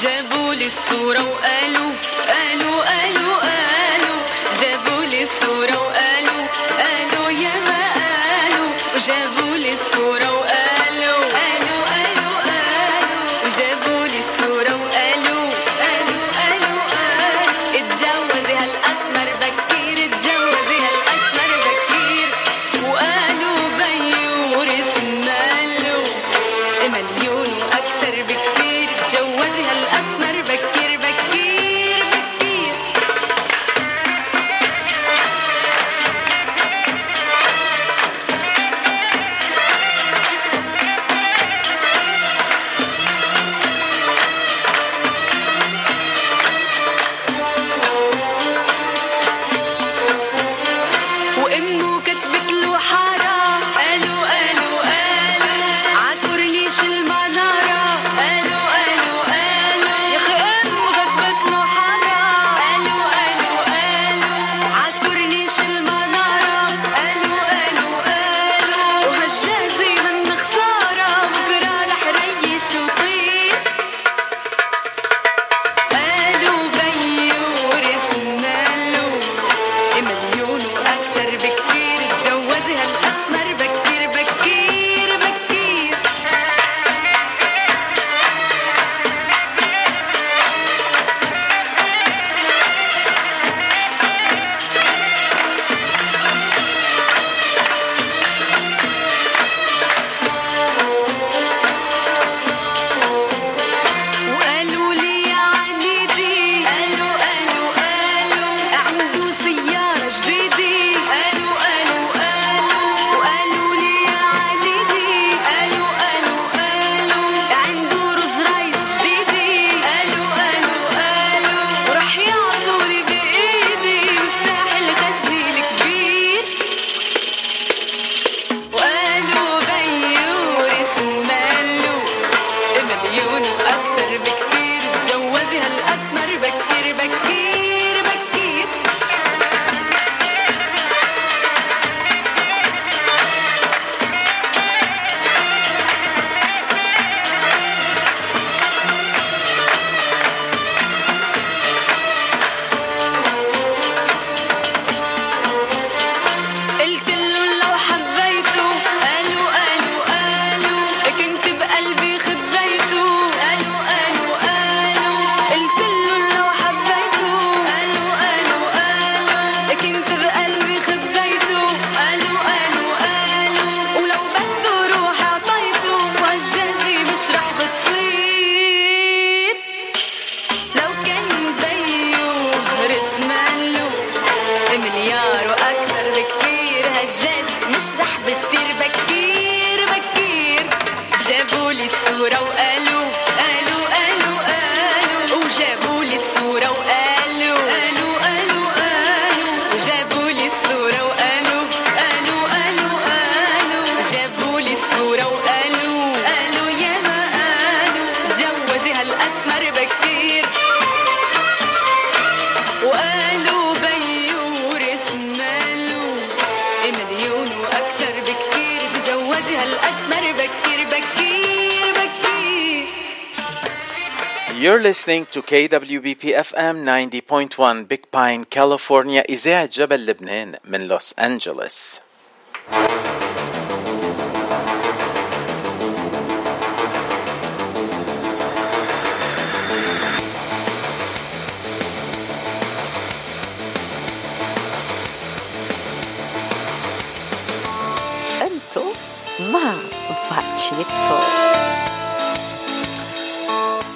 جابوا لي الصورة وقالوا قالوا قالوا قالوا. جابوا لي الصورة وقالوا قالوا يا ما قالوا. جابوا You're listening to KWBP FM 90.1 Big Pine, California, إذاعة جبل لبنان من لوس أنجلوس. انتو مع فاتشيتو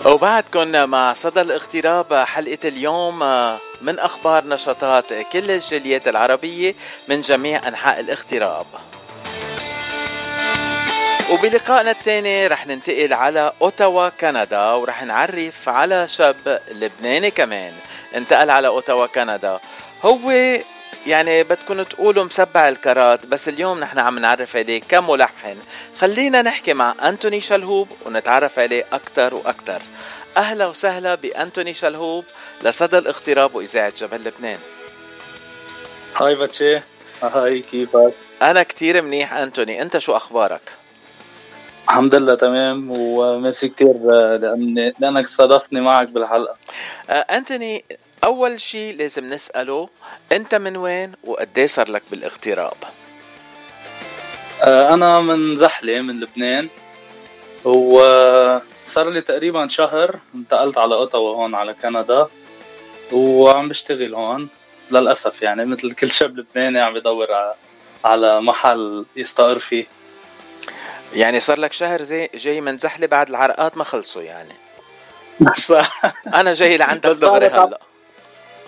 وبعدكم مع صدى الاغتراب حلقة اليوم من أخبار نشاطات كل الجاليات العربية من جميع أنحاء الاغتراب. وبلقائنا الثاني رح ننتقل على أوتاوا كندا ورح نعرف على شاب لبناني كمان. انتقل على أوتاوا كندا. هو يعني بدكم تقولوا مسبع الكرات بس اليوم نحن عم نعرف عليه كملحن. خلينا نحكي مع أنتوني شلهوب ونتعرف عليه أكتر وأكتر. أهلا وسهلا بأنتوني شلهوب لصدى الاغتراب وإذاعة جبل لبنان. هاي باتشي. هاي كيفك؟ أنا كتير منيح أنتوني أنت شو أخبارك؟ الحمد لله تمام. وميرسي كتير لأن لأنك استضفتني معك بالحلقة. آه، أنتوني أول شي لازم نسأله أنت من وين وقديه صار لك بالاغتراب؟ آه، أنا من زحلة من لبنان وصار لي تقريبا شهر انتقلت على أوتاوا هون على كندا وعم بشتغل هون للأسف يعني مثل كل شاب لبناني عم بدور على محل يستقر فيه. يعني صار لك شهر زي جاي من زحلة بعد العرقات ما خلصوا يعني؟ *laughs* بس أنا جاي لعندك دغري هلأ.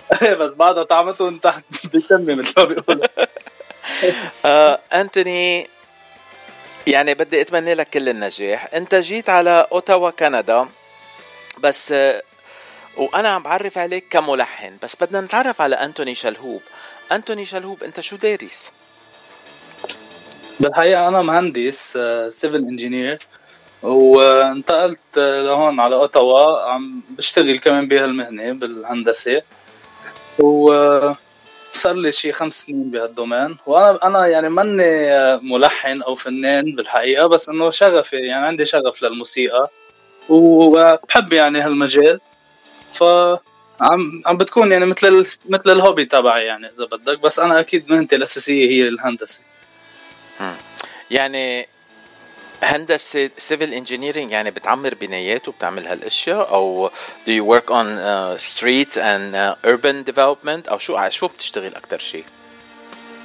*laughs* بس بعدها طعمتهم تحت بكمي مثل ما بيقولوا آه، أنتوني يعني بدي أتمنى لك كل النجاح. أنت جيت على أوتاوا كندا. بس آه، وأنا عم بعرف عليك كملحن. بس بدنا نتعرف على أنتوني شلهوب. أنتوني شلهوب أنت شو دارس؟ بالحقيقة أنا مهندس civil engineer وانتقلت آه، لهون على أوتاوا. عم بشتغل كمان بهالمهنة بالهندسة وصار لي شي خمس سنين بهالدومين. وأنا أنا يعني ماني ملحن أو فنان بالحقيقة بس إنه شغفي يعني عندي شغف للموسيقى. وبحب يعني هالمجال. ف عم عم بتكون يعني مثل. مثل الهوبي تبعي يعني إذا بدك. بس أنا أكيد مهنتي الأساسية هي الهندسة. يعني هندسة civil engineering يعني بتعمر بنايات وبتعمل هالأشياء أو do you work on uh, streets and uh, urban development أو شو شو بتشتغل أكثر شيء؟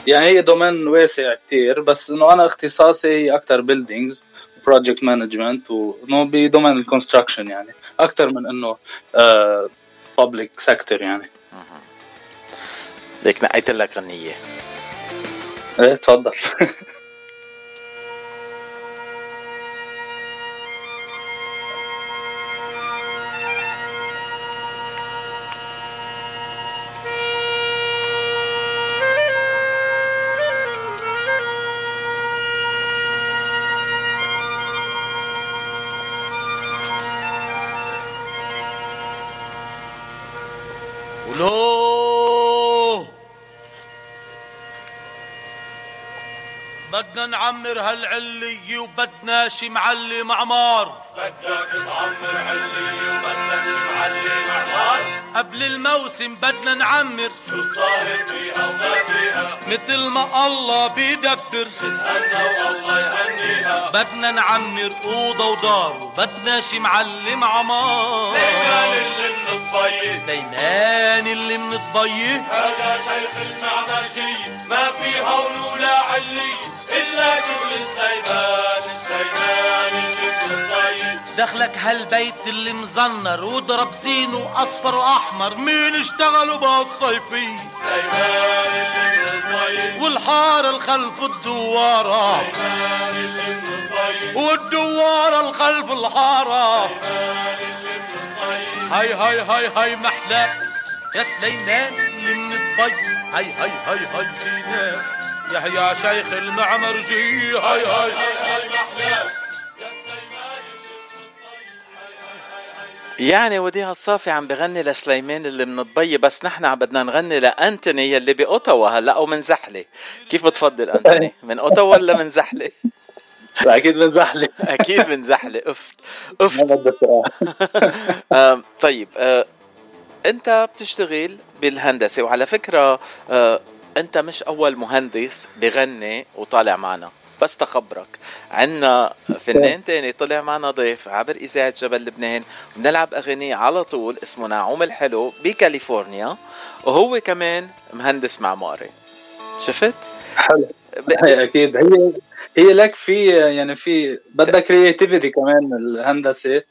يعني هي domaine واسع كتير بس إنه أنا اختصاصي هي أكثر buildings project management وإنه ب domaine ال construction يعني أكثر من إنه public sector يعني. ليك نقيت لك غنية. إيه تفضل. *laughs* بدنا نعمر هالعلية وبدنا شي معلم عمار بدك تعمر علي وبدك شي معلم عمار قبل الموسم بدنا نعمر. شو صاير فيها وما فيها؟ مثل ما الله بيدبر. تتهنى والله يهنيها. بدنا نعمر أوضة ودار وبدنا شي معلم عمار سليمان اللي من الطيب سليمان اللي من الضيه هذا شيخ المعمرجي ما في هون ولا علي. دخلك هالبيت اللي مزنر وضرب زينه اصفر وأحمر. مين اشتغلوا بهالصيفية والحارة الخلف الدوارة والدوارة الخلف الحارة. هاي هاي هاي هاي محلاك يا سليمان اللي من الضي هاي هاي هاي هاي جيناك يا يا شيخ المعمرجي هاي هاي هاي يعني وديع الصافي عم بغني لسليمان اللي من الضي بس نحن عم بدنا نغني لأنتوني اللي بأوتاوا هلا أو من زحلة. كيف بتفضل أنتوني؟ من أوتاوا ولا من زحلة؟ أكيد بنزحلق *laughs* أكيد بنزحلق أفت أفت. ما بدك *laughs* آم، طيب آه، أنت بتشتغل بالهندسة وعلى فكرة آه، أنت مش أول مهندس بغني وطالع معنا. بس تخبرك عنا فنان تاني طلع معنا ضيف عبر إذاعة جبل لبنان. بنلعب اغاني على طول اسمه نعوم الحلو بكاليفورنيا وهو كمان مهندس معماري. شفت؟ حلو. ب- هي أكيد. هي هي لك في يعني في بدها creativity كمان الهندسة.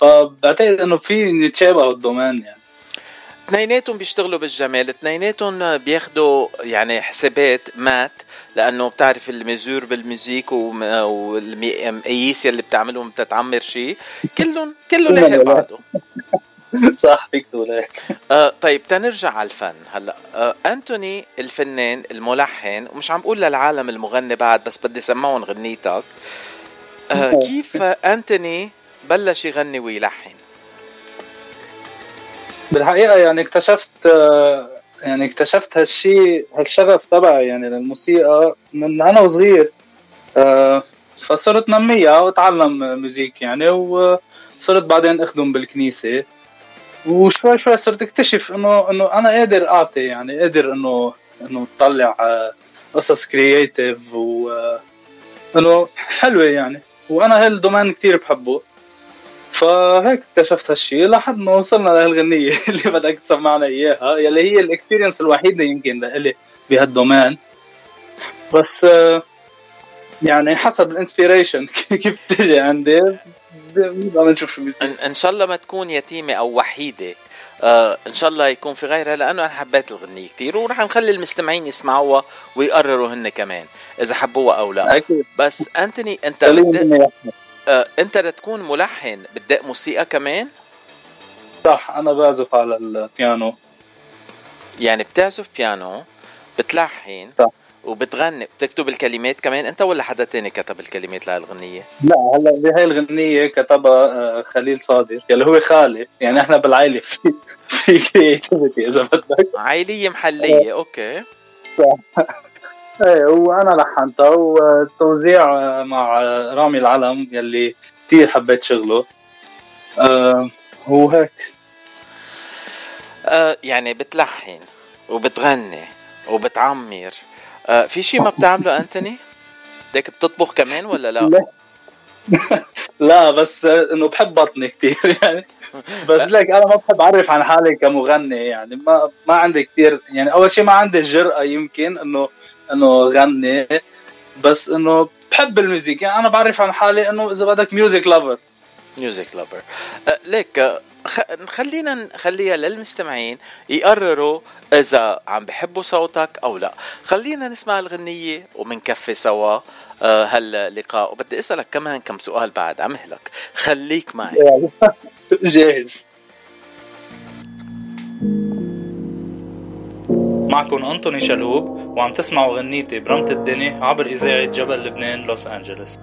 فبعتقد إنه في نتشابه ال domaine يعني. اثنيناتهم بيشتغلوا بالجمال اثنيناتهم بياخدوا يعني حسابات math لأنه بتعرف الميزور بالميوزيك وم- والمقاييس يلي بتعملهم بتتعمر شيء كلهم كله لاحق بعضه صح فيك تقول هيك. آه طيب تنرجع على الفن. هلأ آه أنتوني الفنان الملحن ومش عم بقول للعالم المغني بعد بس بدي سمعهم غنيتك. آه *laughs* كيف أنتوني بلش يغني ويلحن؟ بالحقيقة يعني اكتشفت آه، يعني اكتشفت هالشيء هالشغف تبعي يعني للموسيقى من أنا وصغير. آه، فصرت نميها وأتعلم musique يعني وصرت بعدين أخدم بالكنيسة. وشوي شوي صرت أكتشف إنه إنه أنا قادر أعطي يعني قادر إنه إنه أطلع آه، قصص creative و إنه حلوة يعني. وأنا هال domaine كتير بحبه. فهيك اكتشفت هالشيء لحد ما وصلنا لهالغنية *laughs* اللي بدك تسمعنا إياها يلي هي ال experience الوحيدة يمكن لإلي بهال domaine بس آه، يعني حسب ال inspiration *laughs* كيف بتجي عندي بنبقى بنشوف شو بيصير. ان, شاء الله ما تكون يتيمة أو وحيدة. آه إن شاء الله يكون في غيرها لأنه أنا حبيت الغنية كتير ورح نخلي المستمعين يسمعوها ويقرروا هن كمان إذا حبوها أو لا. أكيد. بس انتوني أنت بدأ. آه انت لتكون ملحن بدك موسيقى كمان؟ صح أنا بعزف على البيانو. يعني بتعزف بيانو بتلحن صح. وبتغني بتكتب الكلمات كمان؟ انت ولا حدا تاني كتب الكلمات لهالغنية؟ لا هلا بهاي الغنية كتبها آه، خليل صادر يلي هو خالي. يعني إحنا بالعائلة *laughs* في في creativity إذا بدك. عائلية محلية okay. إيه وأنا لحنتها والتوزيع مع رامي العلم يلي كثير حبيت شغله آه وهيك آه يعني بتلحن وبتغني وبتعمر آه في شيء ما بتعمله أنتوني؟ بدك بتطبخ كمان ولا لا؟ لا. *laughs* لا بس إنه بحب بطني كثير يعني بس لك أنا ما بحب أعرف عن حالي كمغني يعني ما ما عندي كثير يعني أول شيء ما عندي الجرأة يمكن إنه إنه غني بس إنه بحب ال music. يعني أنا بعرف عن حالي إنه إذا بدك music lover music lover ليك خ- خلينا نخليها للمستمعين يقرروا إذا عم بحبوا صوتك أو لا. خلينا نسمع الغنية ومنكفي سوا آه هاللقاء. وبدي أسألك كمان كم سؤال بعد ع مهلك خليك معي. *laughs* جاهز. معكم أنطوني شلهوب وعم تسمعوا غنيتي برمت الدنيا عبر إذاعة جبل لبنان لوس أنجلوس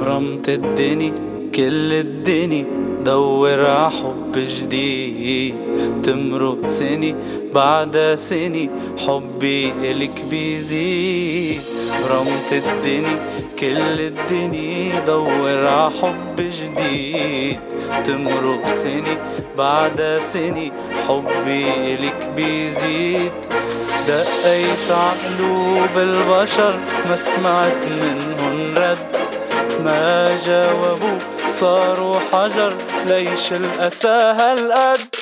برمت الدني كل الدني دور ع حب جديد. تمرق سني بعد سني حبي إلك بيزيد. برمت الدني كل الدني دور ع حب جديد. تمرق سني بعد سني حبي إلك بيزيد. دقيت عقلوب البشر ما سمعت منهن رد. ما جاوبوا صاروا حجر ليش الأسى هالقد؟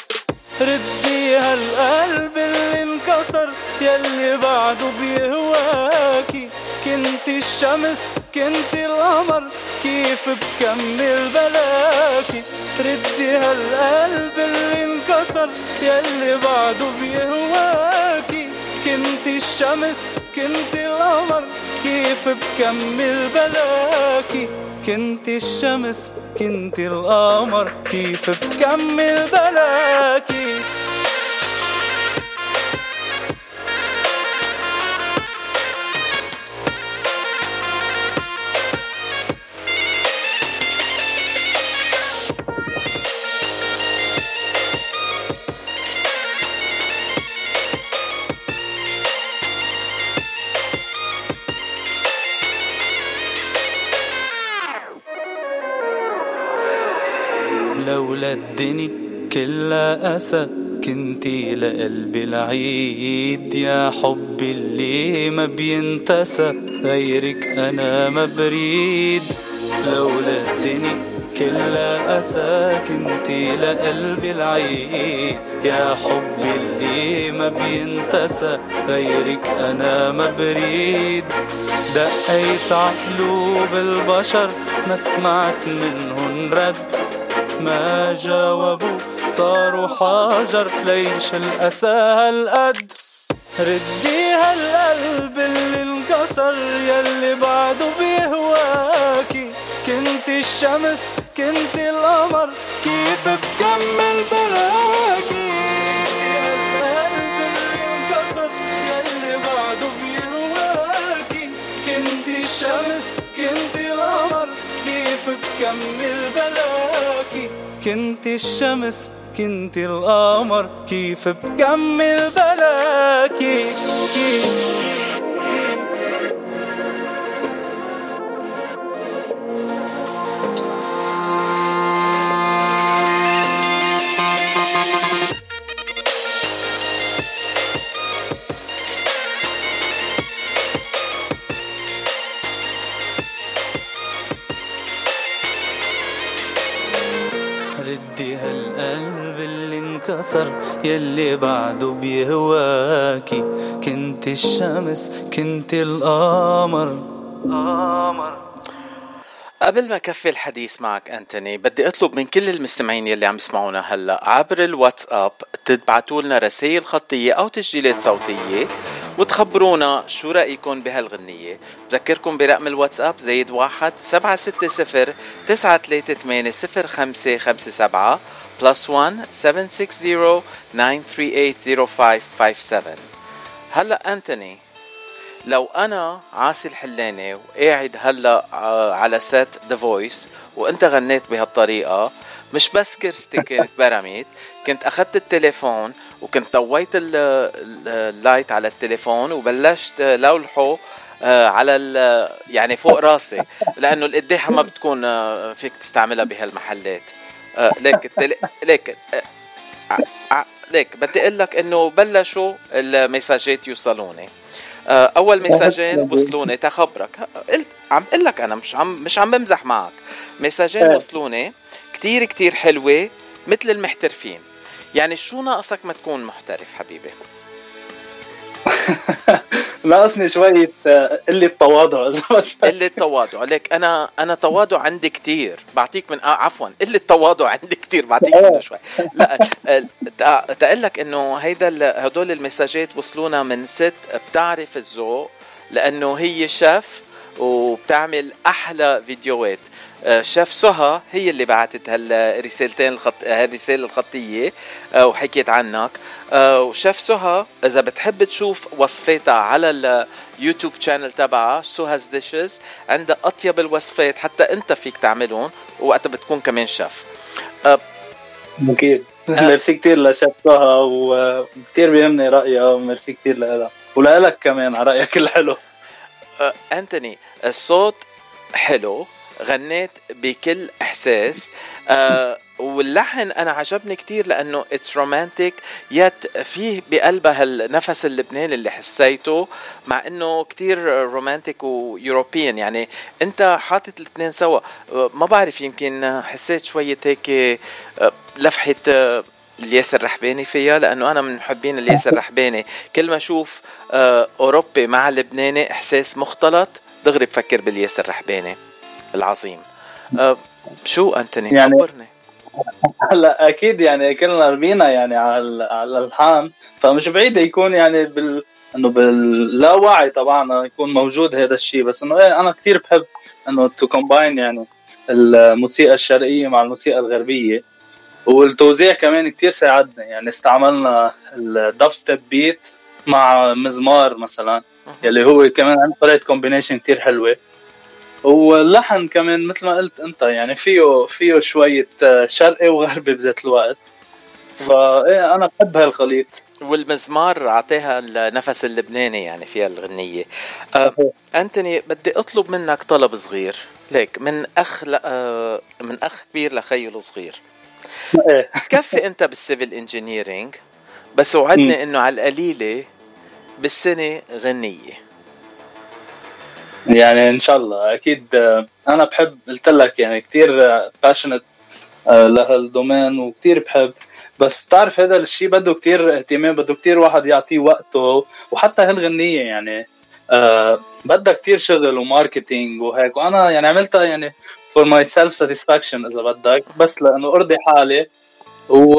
ردي هالقلب اللي انكسر يلي بعده بيهواكي. كنت الشمس كنت القمر كيف بكمل بلاكي؟ ردي هالقلب اللي انكسر يلي بعده بيهواكي. كنت الشمس كنت القمر كيف بكمل بلاكي؟ كنت الشمس كنت القمر كيف بكمل بلاكي الدني كلها أسى كنتي لقلبي العيد يا حبي اللي ما بينتسى غيرك أنا ما بريد. لولا الدني كلها أسى كنتي لقلبي العيد يا حبي اللي ما بينتسى غيرك أنا ما بريد. دقيت عقلوب البشر ما سمعت منهن رد. ما جاوبوا صاروا حجر ليش الأسى هالقد. ردي هالقلب اللي انكسر يلي بعده بيهواكي. كنت الشمس كنت القمر كيف بكمل بلاكي؟ كنت الشمس كنت القمر كيف بكمل بلاكي؟ كنت الشمس كنت القمر كيف بكمل بلاكي؟ انكسر يلي بعده بيهواكي. كنت الشمس كنت القمر. قمر. قبل ما كفي الحديث معك أنتوني بدي أطلب من كل المستمعين يلي عم يسمعونا هلأ عبر الواتساب تبعتوا لنا رسائل خطية أو تسجيلات صوتية وتخبرونا شو رأيكم بهالغنية. بذكركم برقم الواتساب زايد واحد سبعة ستة صفر تسعة ثلاثة ثمانية صفر خمسة خمسة سبعة zero five five seven هلا أنتوني لو أنا عاصي الحلاني وقاعد هلا على set The Voice وأنت غنيت بهالطريقة مش بس كرسيتي *laughs* كانت برمت كنت أخذت التليفون وكنت طويت ال- ال- ال light على التليفون وبلشت لوحه آه، على يعني فوق راسي لأنه القديحه ما بتكون آه، فيك تستعملها بهالمحلات. آه، ليك التل... ليك آه، ع- ع- ليك. بدي أقول لك إنه بلشوا المساجات يوصلوني. آه، أول مساجين وصلوني تخبرك قلت عم أقول لك أنا مش عم مش عم بمزح معك. مساجين. وصلوني كتير كتير حلوة مثل المحترفين. يعني شو ناقصك ما تكون محترف حبيبي؟ *laughs* ناقصني شوية آه، قلة تواضع. *laughs* قلة تواضع. ليك أنا أنا تواضع عندي كتير. بعطيك من آه عفوا قلة تواضع عندي كتير. بعطيك منه *laughs* شوي. لا آه، تق- تقول لك إنه هيدا هدول المساجات وصلونا من ست بتعرف الذوق لأنه هي شيف وبتعمل أحلى فيديوهات. آه، شيف سهى هي اللي بعتت هالرسالتين الخط... هالرسالة الخطية آه، وحكيت عنك. آه، وشيف سهى إذا بتحب تشوف وصفاتها على ال YouTube channel تبعها Suha's Dishes عندها أطيب الوصفات حتى أنت فيك تعملهم وقتها بتكون كمان شيف. آه، أكيد *laughs* ميرسي كتير لشيف سهى وكتير بيهمني رأيها وميرسي كتير لها ولك كمان على رأيك الحلو. أنتوني الصوت حلو. غنيت بكل إحساس. آه واللحن أنا عجبني كتير لأنه it's romantic yet فيه بقلبها النفس اللبناني اللي حسيته مع إنه كتير romantic و European. يعني أنت حاطط الاثنين سوا. آه، ما بعرف يمكن حسيت شوية هيك آه، لفحة آه، الياس الرحباني فيها لأنه أنا من محبين الياس الرحباني كل ما أشوف أوروبي مع لبناني إحساس مختلط دغري بفكر بالياس الرحباني العظيم. آه، شو أنتوني؟ يعني- خبرني. هلا أكيد يعني كلنا ربينا يعني على على الالحان فمش بعيد يكون يعني بال إنه باللاوعي طبعا يكون موجود هذا الشيء. بس إنه إيه أنا كثير بحب إنه to combine يعني الموسيقى الشرقية مع الموسيقى الغربية. والتوزيع كمان كتير ساعدنا يعني استعملنا ال dubstep beat مع مزمار مثلا يلي هو كمان عنده طريقه كومبينيشن كتير حلوة. واللحن كمان مثل ما قلت انت يعني فيه فيه شوية آه، شرقي وغربي بذات الوقت. فايه أنا بحب هالخليط والمزمار اعطيها النفس اللبناني يعني فيها الغنية. آه أنتوني بدي أطلب منك طلب صغير. ليك من أخ ل... آه من أخ كبير لخيل صغير. إيه. كفي أنت بال civil engineering بس وعدني إنه على القليلة بالسنة غنية. يعني إن شاء الله. أكيد آه، أنا بحب قلت لك يعني كثير passionate لهال domaine وكثير بحب. بس تعرف هذا الشيء بده كتير اهتمام بده كتير واحد يعطيه وقته وحتى هالغنية يعني. آه بدها كتير شغل و marketing وهيك. وأنا يعني عملتها يعني for my self satisfaction إذا بدك بس لأنه أرضي حالي و...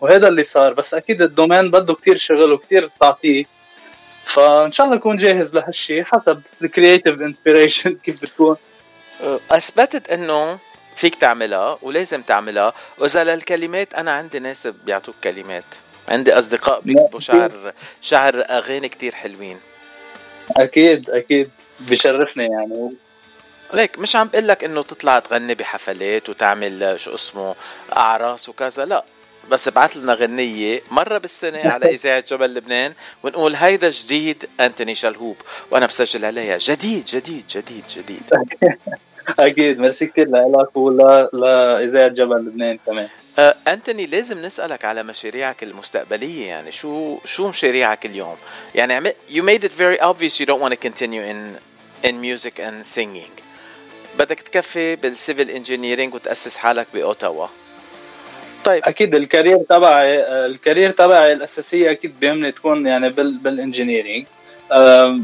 وهذا اللي صار. بس أكيد ال domaine بده كتير شغل وكتير تعطيه. فان شاء الله اكون جاهز لهالشيء حسب ال creative inspiration *laughs* كيف بتكون أثبتت إنه فيك تعملها ولازم تعملها. وإذا للكلمات أنا عندي ناس بيعطوك كلمات. عندي أصدقاء بيكتبوا شعر شعر أغاني كتير حلوين. أكيد أكيد. بشرفني يعني. ليك مش عم بقول لك إنه تطلع تغني بحفلات وتعمل شو اسمه أعراس وكذا لا. بس ابعث لنا غنية مرة بالسنة على إذاعة جبل لبنان ونقول هيدا جديد أنتوني شلهوب. وأنا بسجل عليها. جديد جديد جديد جديد. *laughs* أكيد. ميرسي كثير لك ولا لإذاعة جبل لبنان كمان. آه، أنتوني لازم نسألك على مشاريعك المستقبلية. يعني شو شو مشاريعك اليوم؟ يعني you made it very obvious you don't want to continue in in music and singing. بدك تكفي بال civil engineering وتأسس حالك بأوتاوا. طيب. أكيد ال career تبعي ال career تبعي الأساسية أكيد بيهمني تكون يعني بال بال engineering.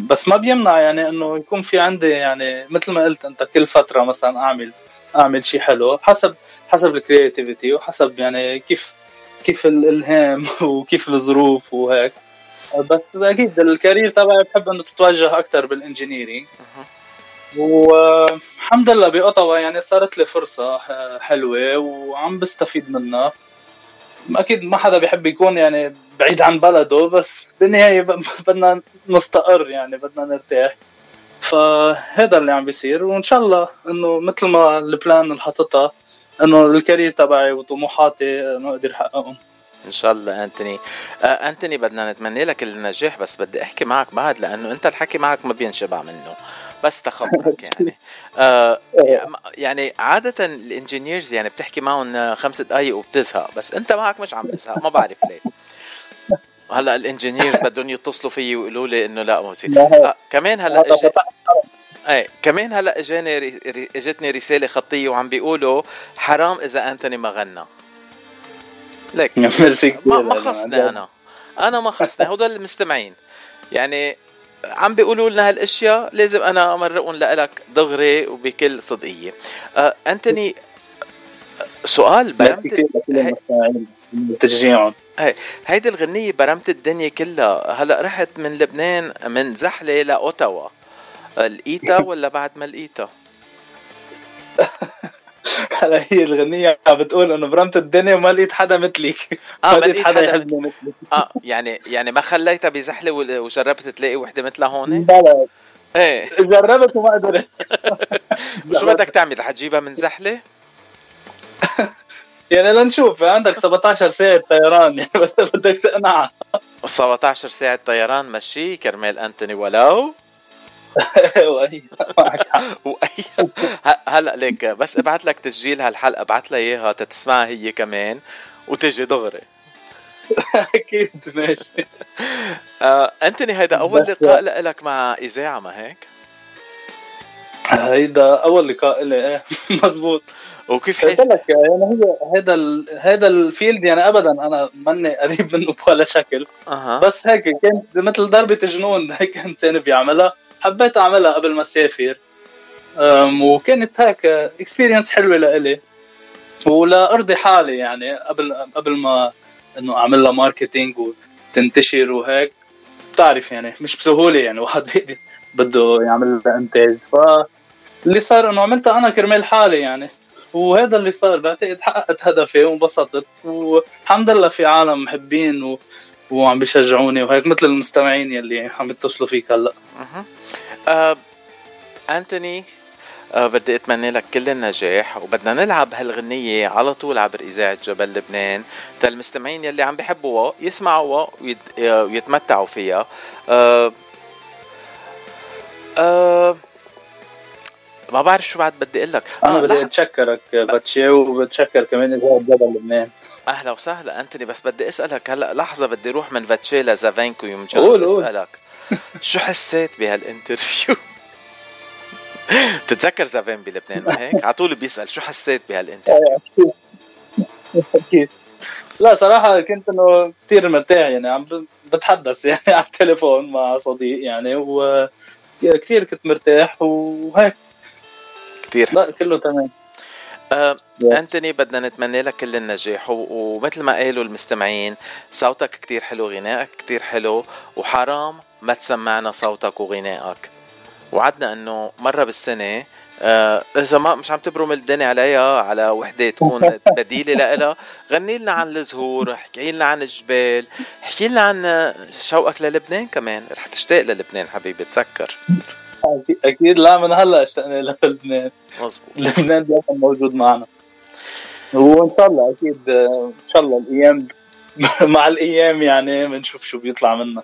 بس ما بيمنع يعني إنه يكون في عندي يعني مثل ما قلت أنت كل فترة مثلا أعمل أعمل شيء حلو حسب حسب ال creativity وحسب يعني كيف كيف الالهام *laughs* وكيف الظروف وهيك. بس أكيد ال career تبعي بحب إنه تتوجه أكثر بال engineering. والحمد لله بأوتاوا يعني صارت لي فرصة حلوة وعم بستفيد منها. أكيد ما حدا بيحب يكون يعني بعيد عن بلده بس بالنهاية بدنا نستقر يعني بدنا نرتاح. فهذا اللي عم بيصير وإن شاء الله إنه مثل ما ال plan اللي حاططها إنه ال career تبعي وطموحاتي إنه أقدر أحققهم. إن شاء الله أنتوني. آه أنتوني بدنا نتمنى لك النجاح بس بدي أحكي معك بعد لأنه أنت الحكي معك ما بينشبع منه. بس تخبرك *laughs* يعني. آه يعني عادة ال engineers يعني بتحكي معهم خمس دقايق وبتزهق بس أنت معك مش عم بزهق ما بعرف ليه. هلأ ال engineers *laughs* بدهم يتصلوا فيي ويقولوا لي إنه لا موسيقى آه كمان هلأ أجي إيه كمان هلأ إجاني إجتني رسالة خطية وعم بيقولوا حرام إذا انتوني ما غنى. لك *laughs* ما, ما خصني أنا. أنا ما خصني هدول المستمعين. يعني عم بيقولوا لنا هالأشياء لازم أنا أمرقهم لك دغري وبكل صدقية. آه أنتوني سؤال برمت تشجيعهم هي هيدي الغنية برمت الدنيا كلها. هلا رحت من لبنان من زحلة لأوتاوا لقيتها *laughs* ولا بعد ما لقيتها؟ *laughs* *laughs* هلا هي الغنية عم بتقول إنه برمت الدنيا وما لقيت حدا مثلك. آه ما لقيت حدا يحبني مثلك. آه يعني يعني ما خليتها بزحلة وجربت تلاقي وحدة مثلها هون؟ لا لا. إيه. جربت وما قدرت. *laughs* شو بدك تعمل؟ رح تجيبها من زحلة؟ *laughs* يعني لنشوف. عندك 17 ساعة طيران. يعني بدك تقنعها. 17 ساعة طيران. مشي. كرمال أنتوني ولو. *laughs* هلا ليك بس ابعث لك تسجيل هالحلقة ابعث لها إياها تسمعها هي كمان وتجي دغري. *laughs* أكيد ماشي. آه انتوني هيدا أول لقاء لك مع إذاعة ما هيك؟ هيدا أول لقاء لي إيه *laughs* مزبوط. وكيف حس لك يعني هي هذا ال... هذا الفيلد يعني ابدا أنا ماني قريب منه بولا شكل. أه. بس هيك كانت مثل ضربة جنون هيك إنسان بيعملها. حبيت أعملها قبل ما اسافر وكانت هيك experience حلوة لإلي. ولا أرضي حالي يعني قبل قبل ما إنه أعمل لها marketing وتنتشر وهيك. بتعرف يعني مش بسهولة يعني واحد *laughs* بده يعمل لها إنتاج. ف اللي صار إنه عملتها أنا كرمال حالي يعني. وهذا اللي صار بعتقد حققت هدفي وانبسطت. والحمد لله في عالم محبين. وعم بيشجعوني وهيك مثل المستمعين يلي عم بيتصلوا فيك هلأ. أه أنتوني أه بدي أتمنى لك كل النجاح وبدنا نلعب هالغنية على طول عبر إذاعة جبل لبنان. تا المستمعين يلي عم بيحبوها يسمعوها ويت... ويتمتعوا فيها. أه أه ما بعرف شو بعد بدي أقول لك. أنا آه، بدي أتشكرك باتشي وبتشكر كمان إذاعة جبل لبنان. أهلا وسهلا أنتوني بس بدي أسألك هلأ لحظة بدي أروح من فاتشي لزافين قيومجيان. أسألك شو حسيت بهال interview *laughs* بتتذكر زافين بلبنان ما هيك؟ على طول بيسأل شو حسيت بهال interview؟ أكيد لا صراحة كنت إنه كثير مرتاح يعني عم بتحدث *laughs* يعني على التليفون مع صديق يعني و كثير كنت مرتاح وهيك كثير لا كله تمام آه، أنتوني بدنا نتمنى لك كل النجاح ومثل ما قالوا المستمعين صوتك كتير حلو غنائك كتير حلو وحرام ما تسمعنا صوتك وغنائك. وعدنا إنه مرة بالسنة آه إذا ما مش عم تبرم الدنيا عليها على وحدة تكون *laughs* بديلة لها غني لنا عن الزهور احكي لنا عن الجبال احكي لنا عن شوقك للبنان كمان. رح تشتاق للبنان حبيبي أكيد- *laughs* أكيد لا من هلا اشتقنا للبنان مزبوط لبنان دائما موجود معنا. وان شاء الله أكيد إن شاء الله الأيام *laughs* مع الأيام يعني بنشوف شو بيطلع منا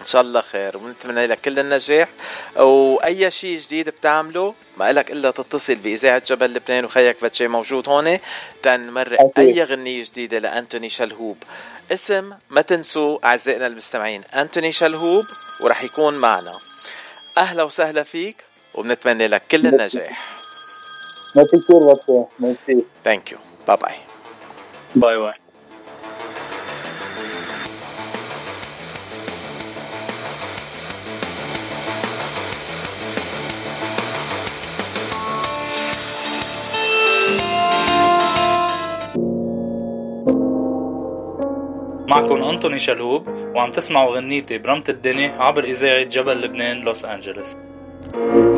إن شاء الله خير ونتمنى لك كل النجاح. وأي شيء جديد بتعمله ما لك إلا تتصل بإذاعة جبل لبنان وخيك باتشي موجود هون. تنمرق أي غنيه جديدة لأنتوني شلهوب. اسم ما تنسوا أعزائنا المستمعين أنتوني شلهوب ورح يكون معنا. أهلا وسهلا فيك وبنتمنى لك كل النجاح. ميرسي كثير merci. thank you bye bye bye bye. معكم أنطوني شلهوب وعم تسمعوا غنيتي برمت الدنيا عبر إذاعة جبل لبنان لوس أنجلوس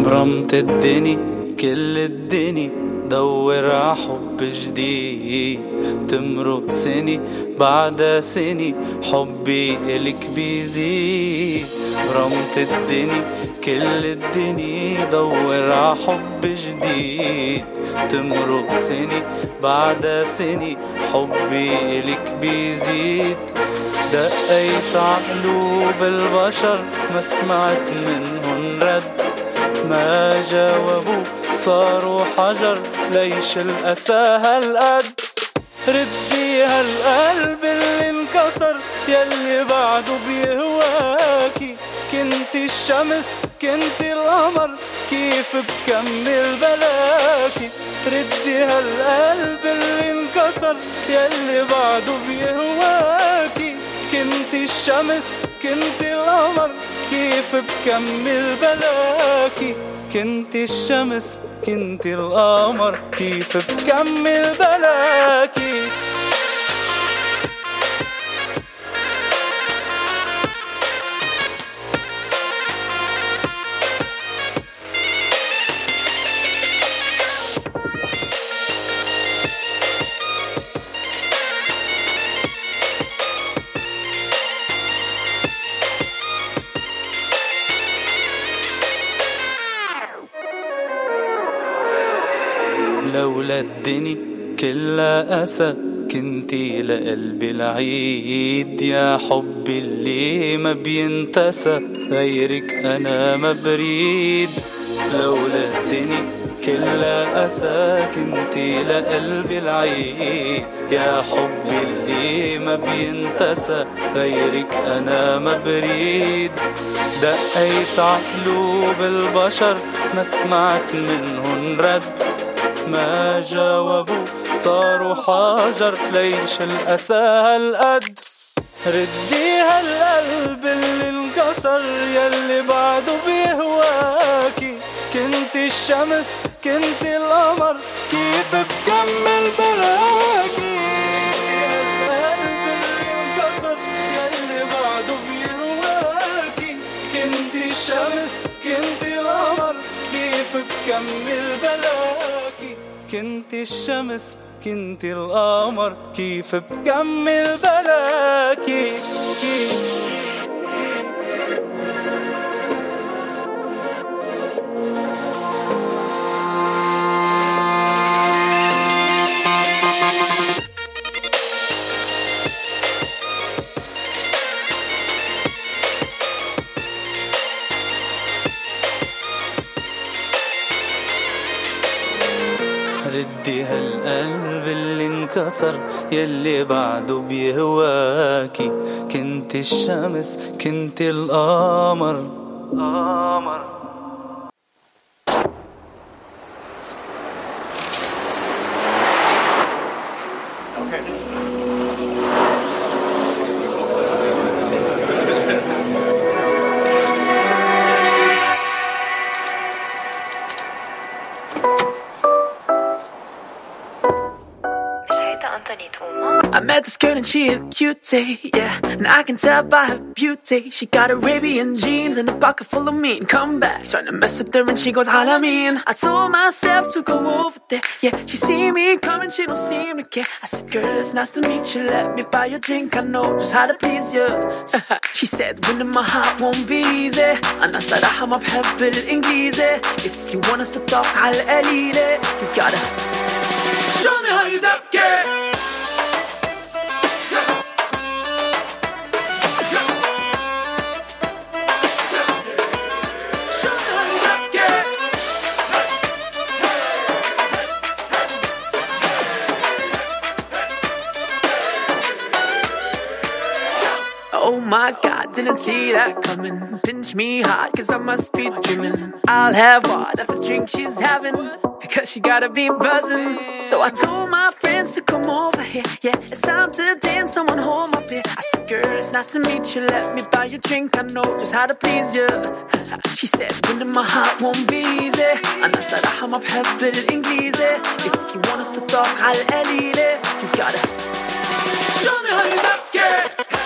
برمت الدني كل الدني دور ع حب جديد. تمرق سني بعد سني حبي إلك بيزيد. برمت الدني كل الدني دور ع حب جديد. تمرق سني بعد سني حبي إلك بيزيد. دقيت عقلوب البشر ما سمعت منهن رد. ما جاوبوا صاروا حجر ليش الأسى هالقد؟ ردي هالقلب اللي انكسر يلي بعده بيهواكي. كنت الشمس كنت القمر كيف بكمل بلاكي ردي هالقلب اللي انكسر يلي بعده بيهواكي. كنت الشمس كنت القمر كيف بكمل بلاكي كنت الشمس كنت القمر كيف بكمل بلاكي الدني كلها أسى كنتي لقلبي العيد يا حبي اللي ما بينتسى غيرك أنا ما بريد. لولا الدني كلها أسى كنتي لقلبي العيد يا حبي اللي ما بينتسى غيرك أنا ما بريد. دقيت عقلوب البشر ما سمعت منهن رد. ما جاوبوا صاروا حجر ليش الأسى هالقد ردي هالقلب اللي انكسر يلي بعده بيهواكي. كنت الشمس كنت القمر كيف بكمل بلاكي القلب اللي انكسر يلي بعده بيهواكي. كنت الشمس كنت القمر كيف بكمل بلاكي كنت الشمس كنت القمر كيف بكمل بلاكي؟ انكسر يلي بعده بيهواكي. كنت الشمس كنت القمر. she a cutie, yeah. And I can tell by her beauty. She got Arabian jeans and a pocket full of mean comebacks. Trying to mess with her and she goes, I mean. I told myself to go over there, yeah. She see me coming, she don't seem to care. I said, girl, it's nice to meet you. Let me buy you a drink. I know just how to please you. *laughs* she said, winning my heart won't be easy. أنا صراحة ما بحب الإنجليزي. If you want us to talk على القليلة, you gotta show me how you dabke. I didn't see that coming. Pinch me hard, cause I must be dreaming. I'll have whatever drink she's having, cause she gotta be buzzing. So I told my friends to come over here. Yeah, it's time to dance, someone hold my beer. I said, girl, it's nice to meet you. Let me buy you a drink, I know just how to please you. She said, winning my heart won't be easy. And I said, I'm up happy in If you want us to talk, I'll elide. it. You gotta show me how you love.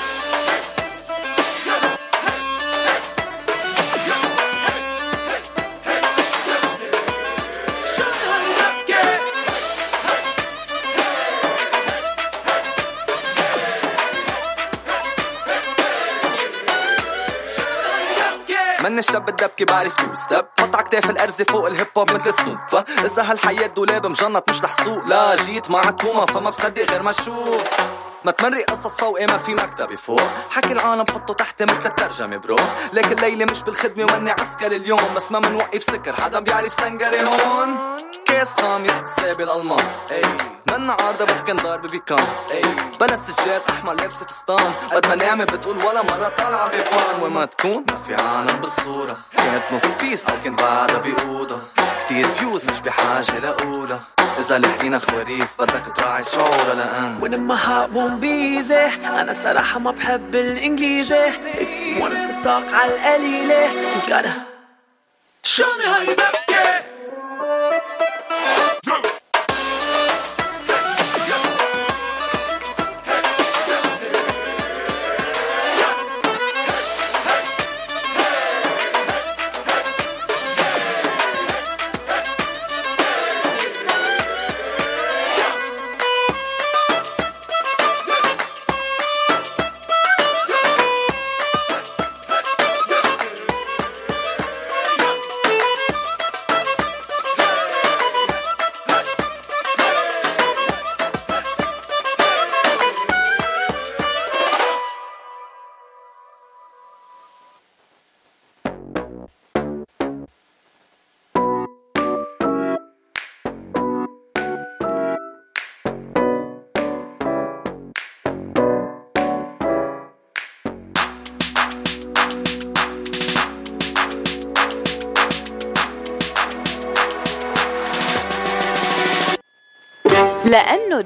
من الشاب الدبكي بعرف تو ستيب حط عكتاف الارزة فوق الهيب هوب مثل سنوب فاذا هالحياة دولاب مجنط مش لحسوق. لا جيت مع كوما فما بصدق غير ما أشوف ما تمري قصص فوقي ما في مكتبي فوق حكي العالم بحطه تحت مثل الترجمة برو لكن الليلة مش بالخدمة وأني عسكري اليوم بس ما منوقف سكر حدا بيعرف سنجري هون. كاس خامس سابي الألمان. أي. من عارضة بس كان ضارب بيكان أي. بلا سجاد أحمر لابسة فستان. قد ما نعمة بتقول ولا مرة طالعة بفان. وما تكون ما في عالم بالصورة. كانت نص بيس أو كان بعدها بأوضة. كتير فيوز مش بحاجة لأولى. إذا لحقينا خواريف بدك تراعي شعورها لأن. Winning my heart won't be easy. أنا صراحة ما بحب الإنجليزي. If you want us to talk على القليلة You gotta Show me how you dabke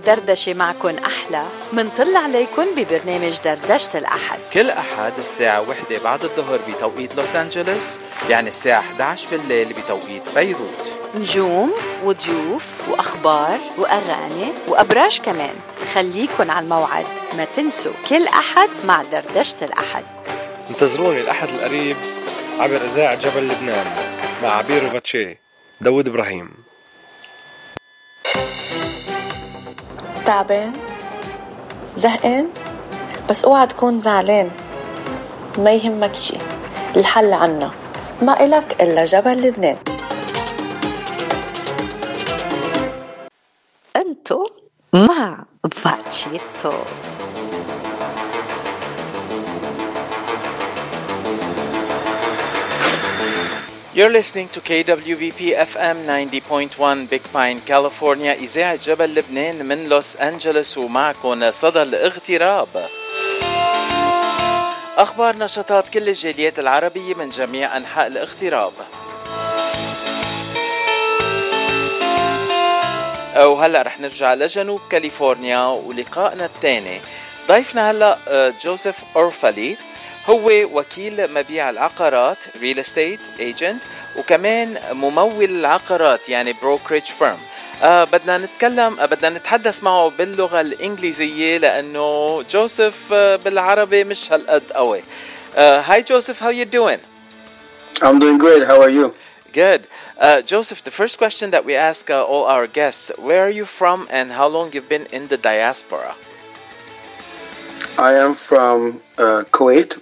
الدردشة معكن أحلى منطل عليكن ببرنامج دردشة الأحد. كل أحد الساعة وحدة بعد الظهر بتوقيت لوس أنجلوس يعني الساعة 11 بالليل بتوقيت بيروت. نجوم وضيوف وأخبار وأغاني وأبراج كمان. خليكن على الموعد ما تنسوا كل أحد مع دردشة الأحد. انتظروني الأحد القريب عبر إذاعة جبل لبنان مع عبير وفاتشي داود إبراهيم. تعبان زهقان بس اوعى تكون زعلان. ما يهمك شي الحل عنا. ما إلك إلا جبل لبنان. أنتو مع فاتشيتو. You're listening to KWBP FM 90.1 Big Pine, California. إذاعة جبل لبنان من لوس أنجلوس ومعكم صدى الاغتراب. أخبار نشاطات كل الجاليات العربية من جميع أنحاء الاغتراب. وهلا رح نرجع لجنوب كاليفورنيا ولقائنا الثاني. ضيفنا هلا آه، جوزيف اورفالي هو وكيل مبيع العقارات real estate agent وكمان ممول العقارات يعني brokerage firm آه بدنا نتكلم آه بدنا نتحدث معه باللغة الإنجليزية لأنه جوزيف آه بالعربي مش هالقد قوي. Uh, hi Joseph, how you doing? I'm doing great. How are you? Good. Uh, Joseph, the first question that we ask uh, all our guests, where are you from and how long you've been in the diaspora? I am from uh, Kuwait.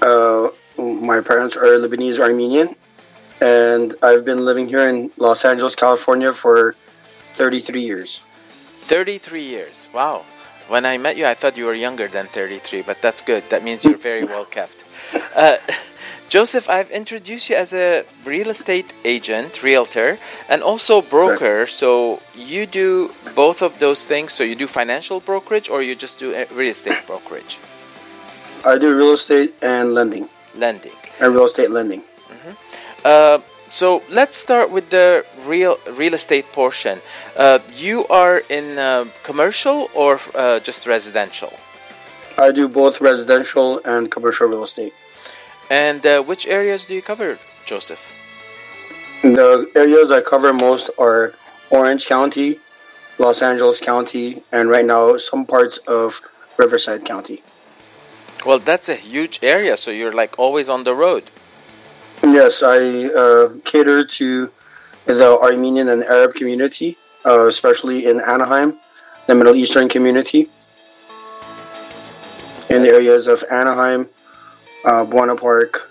Uh, my parents are Lebanese Armenian, and I've been living here in Los Angeles, California for 33 years. 33 years. Wow. When I met you, I thought you were younger than 33, but that's good. That means you're very well kept. Uh, *laughs* Joseph, I've introduced you as a real estate agent, realtor, and also broker. So you do both of those things. So you do financial brokerage or you just do real estate brokerage? I do real estate and lending. Lending. And real estate lending. Uh, so let's start with the real real estate portion. Uh, you are in uh, commercial or uh, just residential? I do both residential and commercial real estate. And uh, which areas do you cover, Joseph? The areas I cover most are Orange County, Los Angeles County, and right now some parts of Riverside County. Well, that's a huge area, so you're like always on the road. Yes, I uh, cater to the Armenian and Arab community, uh, especially in Anaheim, the Middle Eastern community. In the areas of Anaheim, uh, Buena Park,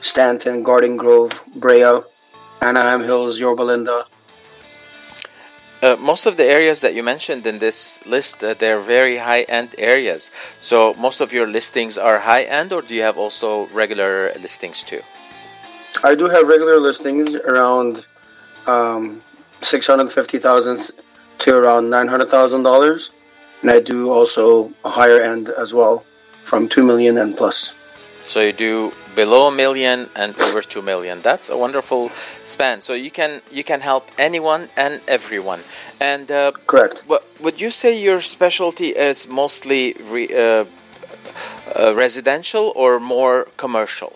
Stanton, Garden Grove, Brea, Anaheim Hills, Yorba Linda. Uh, most of the areas that you mentioned in this list, uh, they're very high-end areas. So most of your listings are high-end, or do you have also regular listings too? I do have regular listings around um, six hundred fifty thousand to around nine hundred thousand dollars, and I do also a higher end as well, from two million and plus. So you do below a million and over two million. That's a wonderful span. So you can you can help anyone and everyone. And uh, correct. What would you say your specialty is mostly re, uh, uh, residential or more commercial?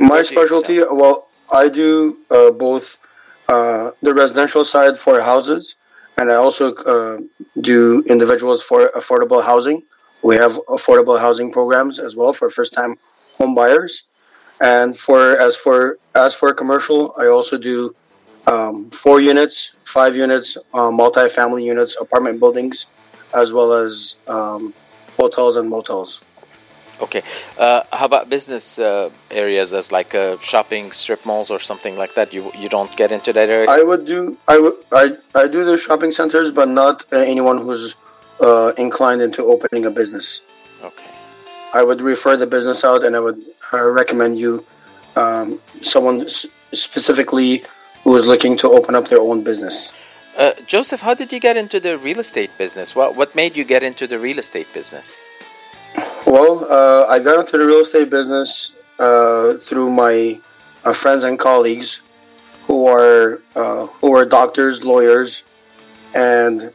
My specialty, well, I do uh, both uh, the residential side for houses, and I also uh, do individuals for affordable housing. We have affordable housing programs as well for first-time home buyers, and for as for as for commercial, I also do um, four units, five units, uh, multi-family units, apartment buildings, as well as um, hotels and motels. Okay. Uh, how about business uh, areas as like uh, shopping strip malls or something like that? You you don't get into that area. I would do I would I, I do the shopping centers, but not uh, anyone who's uh, inclined into opening a business. Okay. I would refer the business out, and I would uh, recommend you um, someone s- specifically who is looking to open up their own business. Uh, Joseph, how did you get into the real estate business? What what made you get into the real estate business? Well, uh, I got into the real estate business uh, through my uh, friends and colleagues who are uh, who are doctors, lawyers, and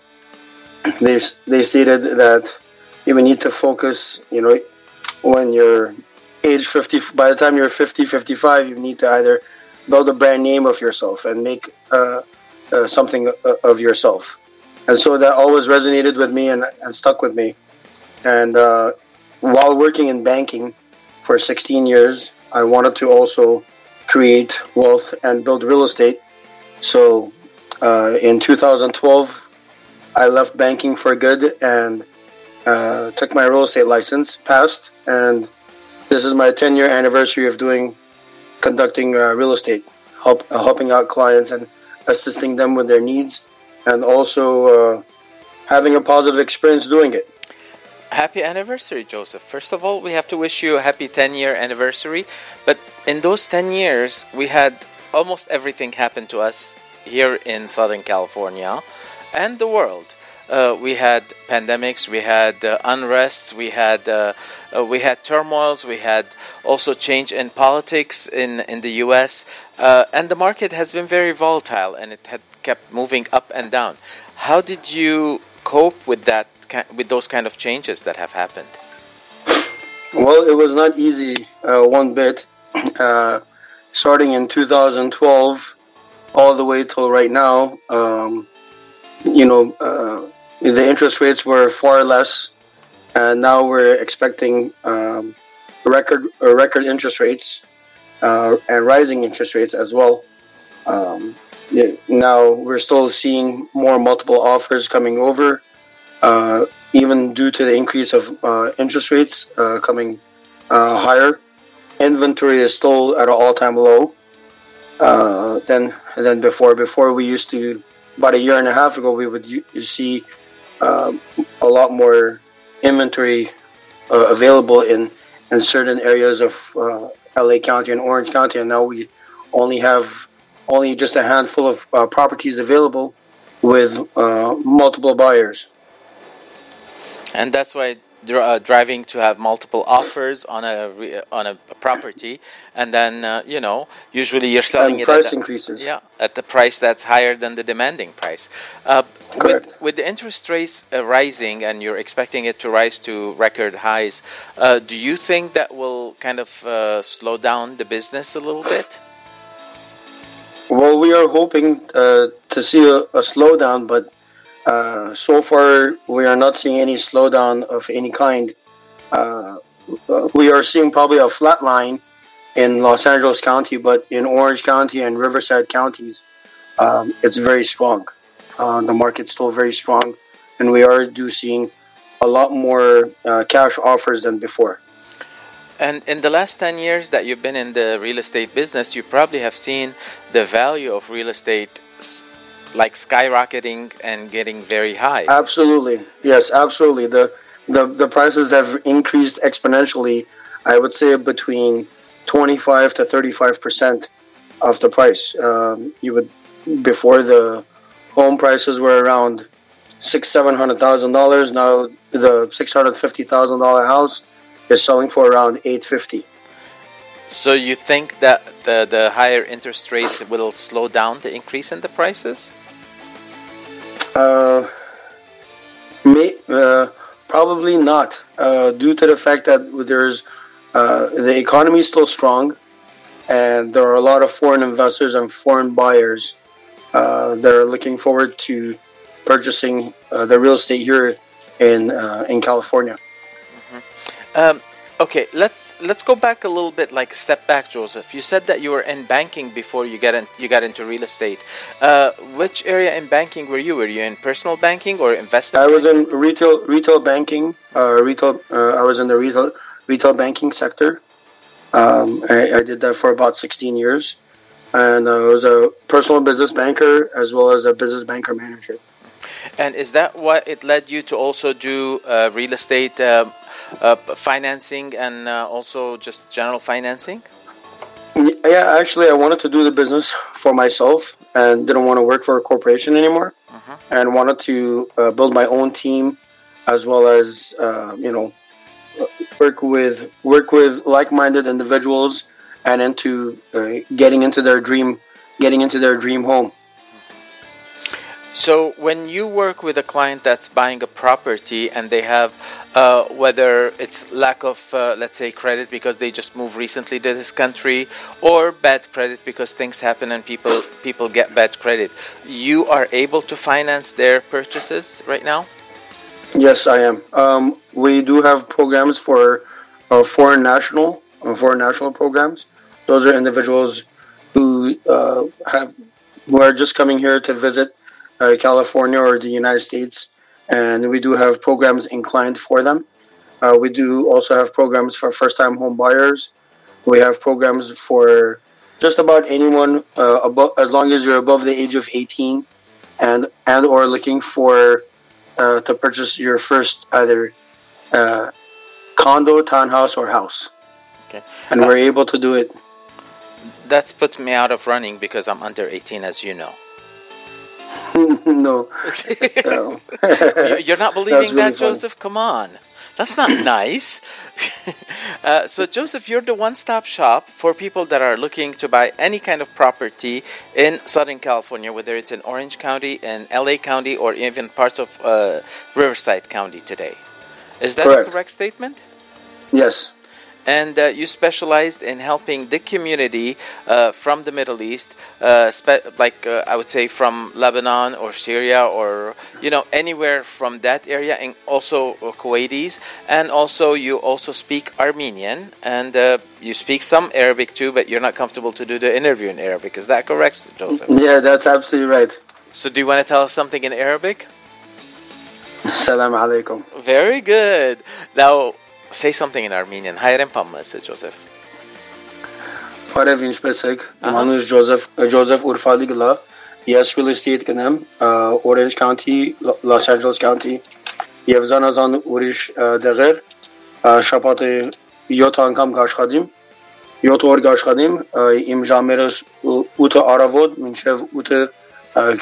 they they stated that you need to focus. You know, when you're age 50, by the time you're 50, 55, you need to either build a brand name of yourself and make uh, uh, something uh, of yourself. And so that always resonated with me and, and stuck with me. And uh, while working in banking for 16 years, I wanted to also create wealth and build real estate. So uh, in 2012, I left banking for good and uh, took my real estate license, passed, and this is my 10 year anniversary of doing conducting uh, real estate, help, uh, helping out clients and assisting them with their needs, and also uh, having a positive experience doing it. Happy anniversary, Joseph. First of all, we have to wish you a happy 10 year anniversary. But in those 10 years, we had almost everything happen to us here in Southern California and the world. Uh, we had pandemics, we had uh, unrests, we had uh, uh, we had turmoils, we had also change in politics in in the U.S. Uh, and the market has been very volatile, and it had kept moving up and down. How did you cope with that with those kind of changes that have happened? Well, it was not easy uh, one bit. *clears throat* Starting in 2012, all the way till right now, um, you know, uh, the interest rates were far less, and now we're expecting um, record uh, record interest rates uh, and rising interest rates as well. Um, yeah, now we're still seeing more multiple offers coming over, uh, even due to the increase of uh, interest rates uh, coming uh, higher. Inventory is still at an all-time low than than before. Before we used to, about a year and a half ago, we would see um, a lot more inventory uh, available in in certain areas of uh, LA County and Orange County, and now we only have only just a handful of uh, properties available with uh, multiple buyers. and that's why uh, driving to have multiple offers on a re- on a property, and then uh, you know usually you're selling And it price at a, increases. Yeah, at the price that's higher than the demanding price. Uh, with with the interest rates uh, rising, and you're expecting it to rise to record highs, uh, do you think that will kind of uh, slow down the business a little bit? Well, we are hoping uh, to see a, a slowdown, but uh, so far we are not seeing any slowdown of any kind. Uh, we are seeing probably a flat line in Los Angeles County, but in Orange County and Riverside counties, um, it's very strong. Uh, the market's still very strong, and we are do seeing a lot more uh, cash offers than before. And in the last 10 years that you've been in the real estate business, you probably have seen the value of real estate like skyrocketing and getting very high. Absolutely, yes, absolutely. The the the prices have increased exponentially. I would say between twenty five to thirty five percent of the price. Um, you would before the home prices were around six seven hundred thousand dollars. Now the six hundred fifty thousand dollar house is selling for around eight fifty. So you think that the, the higher interest rates will slow down the increase in the prices? Uh, may, uh, probably not, uh, due to the fact that there's uh, the economy is still strong, and there are a lot of foreign investors and foreign buyers uh, that are looking forward to purchasing uh, the real estate here in in California. Um, okay, let's let's go back a little bit, like step back, Joseph. You said that you were in banking before you get in, you got into real estate. Uh, which area in banking were you? Were you in personal banking or investment? I was in retail retail banking. Uh, retail. Uh, I was in the retail retail banking sector. Um, I, I did that for about 16 years, and I was a personal business banker as well as a business banker manager. And is that what it led you to also do uh, real estate um uh, financing and uh, also just general financing? Yeah, actually, I wanted to do the business for myself and didn't want to work for a corporation anymore, and wanted to uh, build my own team, as well as uh, you know work with work with like-minded individuals and into uh, getting into their dream getting into their dream home. So when you work with a client that's buying a property and they have uh, whether it's lack of uh, let's say credit because they just moved recently to this country or bad credit because things happen and people people get bad credit you are able to finance their purchases right now Yes, I am. Um, we do have programs for uh, foreign national uh, foreign national programs. Those are individuals who uh, have who are just coming here to visit uh, California or the United States, and we do have programs inclined for them. Uh, we do also have programs for first-time home buyers. We have programs for just about anyone uh, above, as long as you're above the age of 18, and and or looking for uh, to purchase your first either uh, condo, townhouse, or house. Okay. And we're able to do it. That's put me out of running because I'm under 18, as you know. *laughs* no. *laughs* You- You're not believing really that, funny. Joseph? Come on. That's not *laughs* nice. uh, so, Joseph, you're the one stop shop for people that are looking to buy any kind of property in Southern California, whether it's in Orange County, in LA County, or even parts of uh, Riverside County today. Is that a Correct. correct statement? Yes. And uh, you specialized in helping the community uh, from the Middle East, uh, like uh, I would say from Lebanon or Syria or you know anywhere from that area, and also uh, Kuwaitis, and also you also speak Armenian and uh, you speak some Arabic too, but you're not comfortable to do the interview in Arabic. Is that correct, Joseph? Yeah, that's absolutely right. So do you want to tell us something in Arabic? Salam alaikum. Very good. Now say something in Armenian. Hayren pamması, Joseph. Բարև ինչպես եք։ Մանուս Ջոզեֆ Ջոզեֆ Ուրֆալիգլա։ Ես real estate կնեմ uh, Orange County, Los Angeles County եւ զանազան ուրիշ uh, դեղեր uh, շաբաթը 7 անգամ կաշխատիմ 7 օր կաշխատիմ uh, իմ ժամերս 8 առավոտ մինչև 8 uh,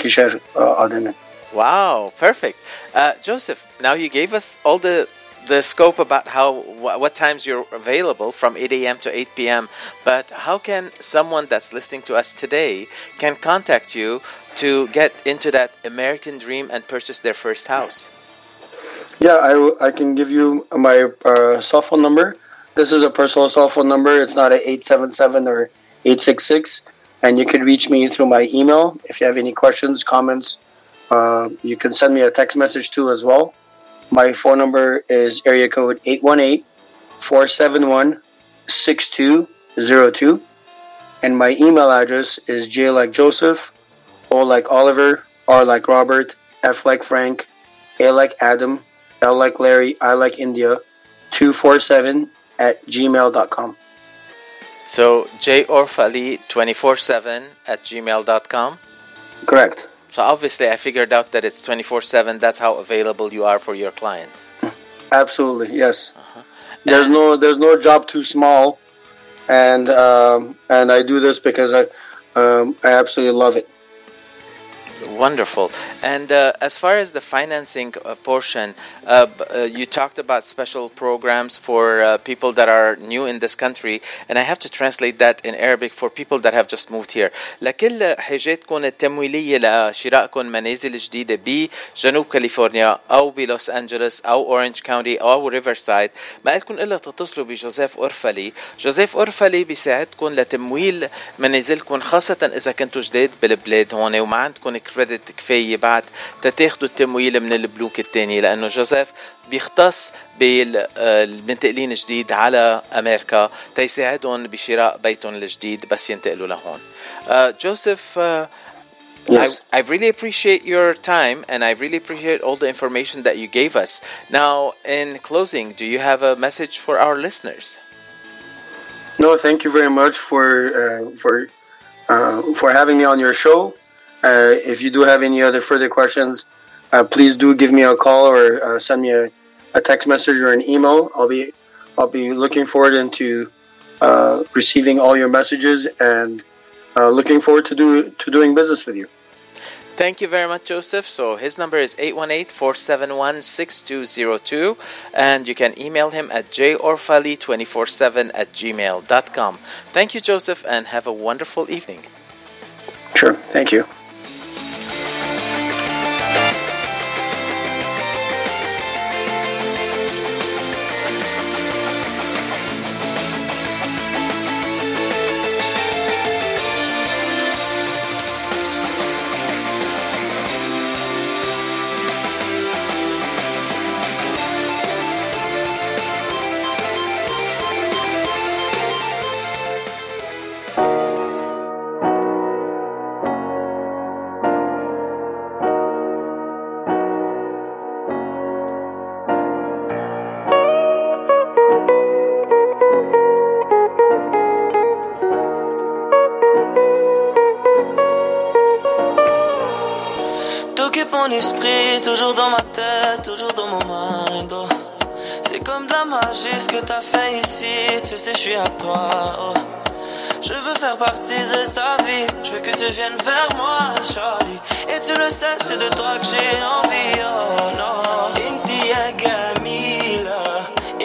գիշեր uh, ադենը Wow, perfect. Uh, Joseph, now you gave us all the the scope about how wh- what times you're available from 8 a.m. to 8 p.m. But how can someone that's listening to us today can contact you to get into that American dream and purchase their first house? Yeah, I, I can give you my uh, cell phone number. This is a personal cell phone number. It's not a 877 or 866. And you can reach me through my email. If you have any questions, comments, uh, you can send me a text message too as well. My phone number is area code 818 471 6202. And my email address is J like Joseph, O like Oliver, R like Robert, F like Frank, A like Adam, L like Larry, I like India, 247 at gmail.com. So J jorfali247 at gmail.com. Correct. So obviously I figured out that it's 24-7. That's how available you are for your clients. Absolutely, yes. There's no there's no job too small, and um, and I do this because I um, I absolutely love it. Wonderful. And uh, as far as the financing uh, portion, uh, b- uh, you talked about special programs for uh, people that are new in this country, and I have to translate that in Arabic for people that have just moved here. لكل حاجاتكم التمويلية لشرائكم منازل جديدة بجنوب كاليفورنيا أو بلوس أنجلوس أو أورنج كاونتي أو ريفرسايد ما لكم إلا تتصلوا بجوزيف أورفلي جوزيف أورفلي بيساعدكم لتمويل منازلكم خاصة إذا كنتوا جداد بالبلاد هون وما عندكم كريدت كفاية بعد تتاخدوا التمويل من البنوك التانية لأنه جوزيف بيختص بالمنتقلين جديد على أمريكا تيساعدهم بشراء بيتهم الجديد بس ينتقلوا لهون uh, Joseph uh, Yes. I, I really appreciate your time and I really appreciate all the information that you gave us. Now, in closing, do you have a message for our listeners? No, thank you very much for uh, for uh, for having me on your show. Uh, if you do have any other further questions, uh, please do give me a call or uh, send me a, a text message or an email. I'll be I'll be looking forward into uh, receiving all your messages and uh, looking forward to do to doing business with you. Thank you very much, Joseph. So his number is 818-471-6202 and you can email him at jorfali247 at gmail.com. Thank you, Joseph, and have a wonderful evening. Sure. Thank you. Vers moi, Charlie. Et tu le sais, c'est de toi que j'ai envie. Oh non. Inti ya جميلة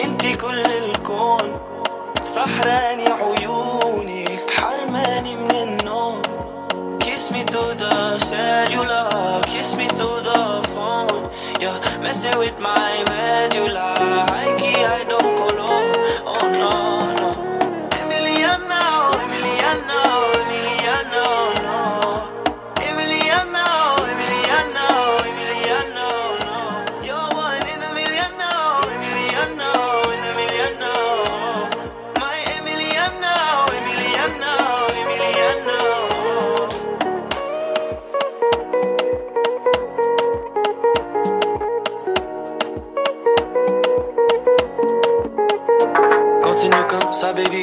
انتي كل الكون سحراني عيونك حرماني من النوم Kiss me through the cellular, kiss me through the phone. You're messing with my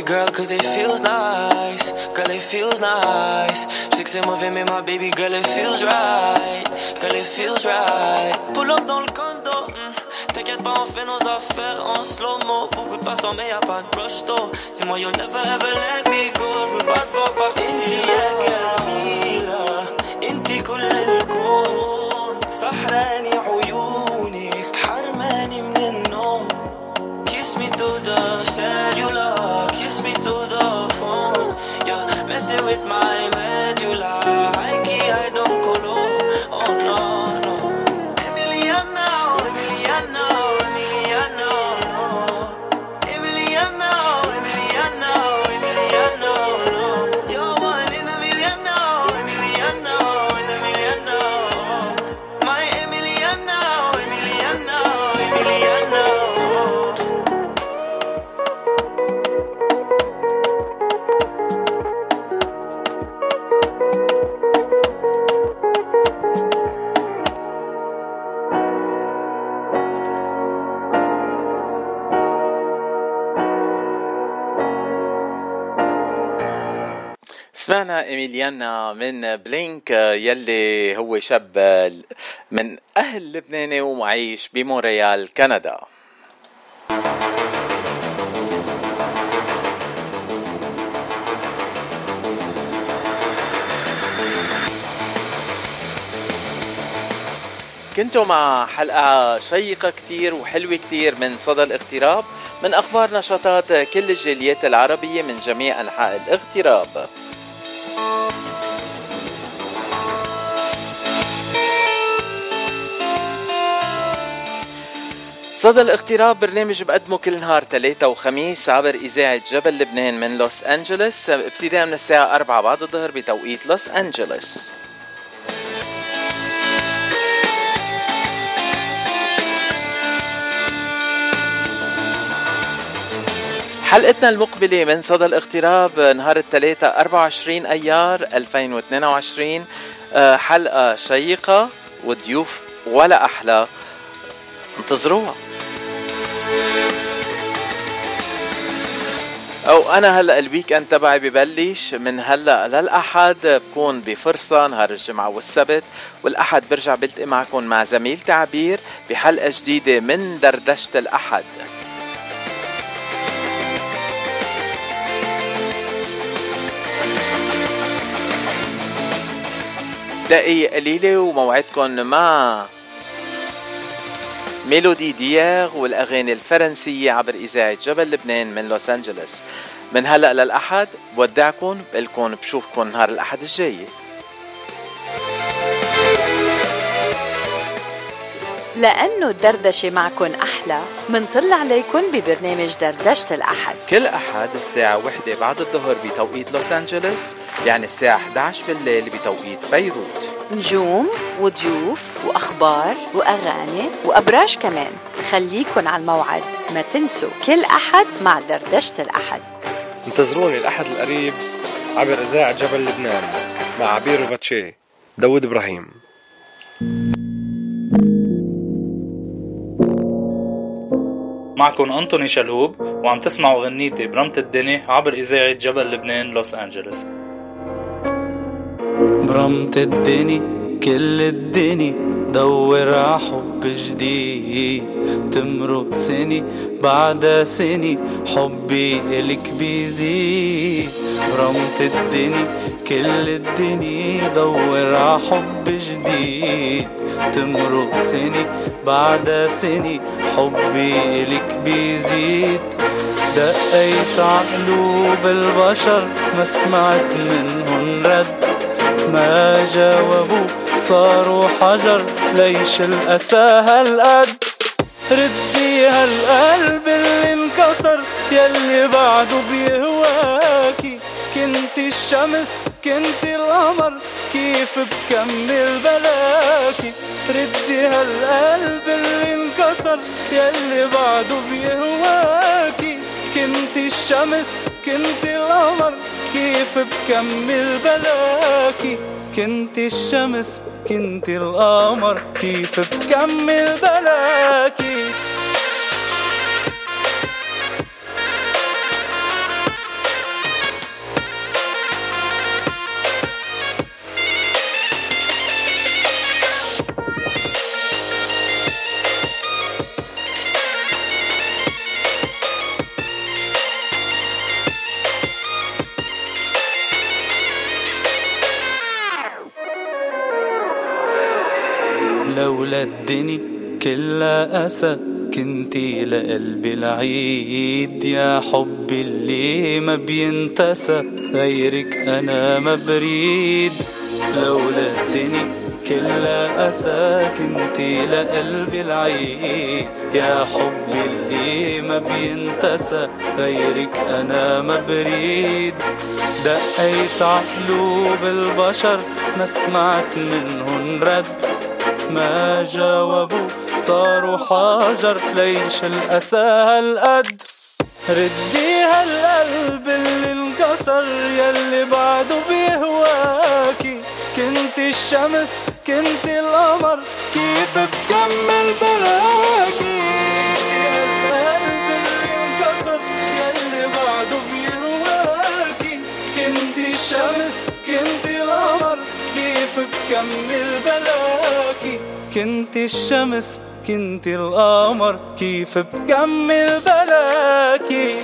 girl, cause it feels nice. Girl, it feels nice. Je sais que c'est mauvais, mais ma baby girl, it feels right. Girl, it feels right. Pull up dans le condo. hmm. T'inquiète pas, on fait nos affaires en slow-mo. Beaucoup de passants, mais y'a pas de rush though. Dis-moi, you'll never ever let me go. Je veux pas te voir partir. Inti ya جميلة انتي كل الكون سحراني عيونك حرماني من النوم Kiss me through the cellular, with my. سمعنا ايميليانا من بلينك يلي هو شاب من أهل لبناني ومعيش بمونريال كندا. كنتوا مع حلقة شيقة كتير وحلوة كتير من صدى الاغتراب من أخبار نشاطات كل الجاليات العربية من جميع أنحاء الاغتراب صدى الاغتراب برنامج بقدمه كل نهار ثلاثة وخميس عبر إذاعة جبل لبنان من لوس أنجلوس ابتداء من الساعة 4 بعد الظهر بتوقيت لوس أنجلوس. حلقتنا المقبلة من صدى الاغتراب نهار الثلاثاء 24 أيار 2022 آه، حلقة شيقة وضيوف ولا أحلى. انتظروها. أو أنا هلأ ال weekend تبعي ببلش من هلأ للأحد بكون بفرصة نهار الجمعة والسبت والأحد برجع بلتقي معكم مع زميلتي عبير بحلقة جديدة من دردشة الأحد. دقيقة قليلة وموعدكم مع ميلودي ديير والأغاني الفرنسية عبر إذاعة جبل لبنان من لوس أنجلوس. من هلأ للأحد بودعكم بقلكم بشوفكم نهار الأحد الجاي. لأنه الدردشة معكن أحلى. منطل عليكن ببرنامج دردشة الأحد. كل أحد الساعة وحدة بعد الظهر بتوقيت لوس أنجلوس يعني الساعة 11 بالليل بتوقيت بيروت. نجوم وضيوف وأخبار وأغاني وأبراج كمان. خليكن على الموعد ما تنسوا. كل أحد مع دردشة الأحد. انتظروني الأحد القريب عبر إذاعة جبل لبنان مع عبير وفاتشي داود إبراهيم. معكم أنطوني شلهوب وعم تسمعوا غنيتي برمة الدني عبر إذاعة جبل لبنان لوس أنجلوس. برمت الدني كل الدني دور ع حب جديد. تمرق سنة بعد سنة حبي إلك بيزيد. برمت الدنيا كل الدنيا دور ع حب جديد. تمرق سنة بعد سنة حبي إلك بيزيد. دقيت عقلوب البشر ما سمعت منهن رد. ما جاوبوا صاروا حجر ليش الأسى هالقد؟ ردي هالقلب اللي انكسر يلي بعده بيهواكي. كنت الشمس كنت القمر كيف بكمل بلاكي ردي هالقلب اللي انكسر يلي بعده بيهواكي كنت الشمس كنت القمر كيف بكمل بلاكي كنت الشمس كنت القمر كيف بكمل بلاكي الدني كلها أسى كنتي لقلبي العيد. يا حبي اللي ما بينتسى غيرك أنا ما بريد. لولا الدني كلها أسى كنتي لقلبي العيد. يا حبي اللي ما بينتسى غيرك أنا ما بريد. دقيت عقلوب البشر ما سمعت منهن رد. ما جاوبوا صاروا حجر ليش الأسى هالقد ردي هالقلب اللي انكسر يلي بعده بيهواكي. كنت الشمس كنت القمر كيف بكمل بلاكي القلب اللي انكسر يلي بعده بيهواكي. الشمس القمر كيف بكمل بلاكي كنت الشمس كنت القمر كيف بكمل بلاكي؟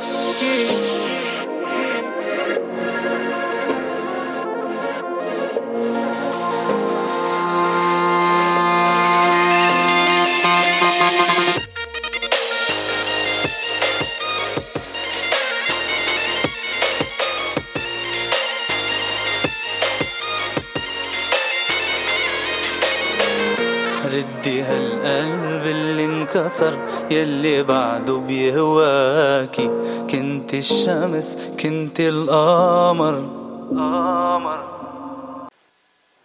انكسر يلي بعده بيهواكي. كنت الشمس كنت القمر. قمر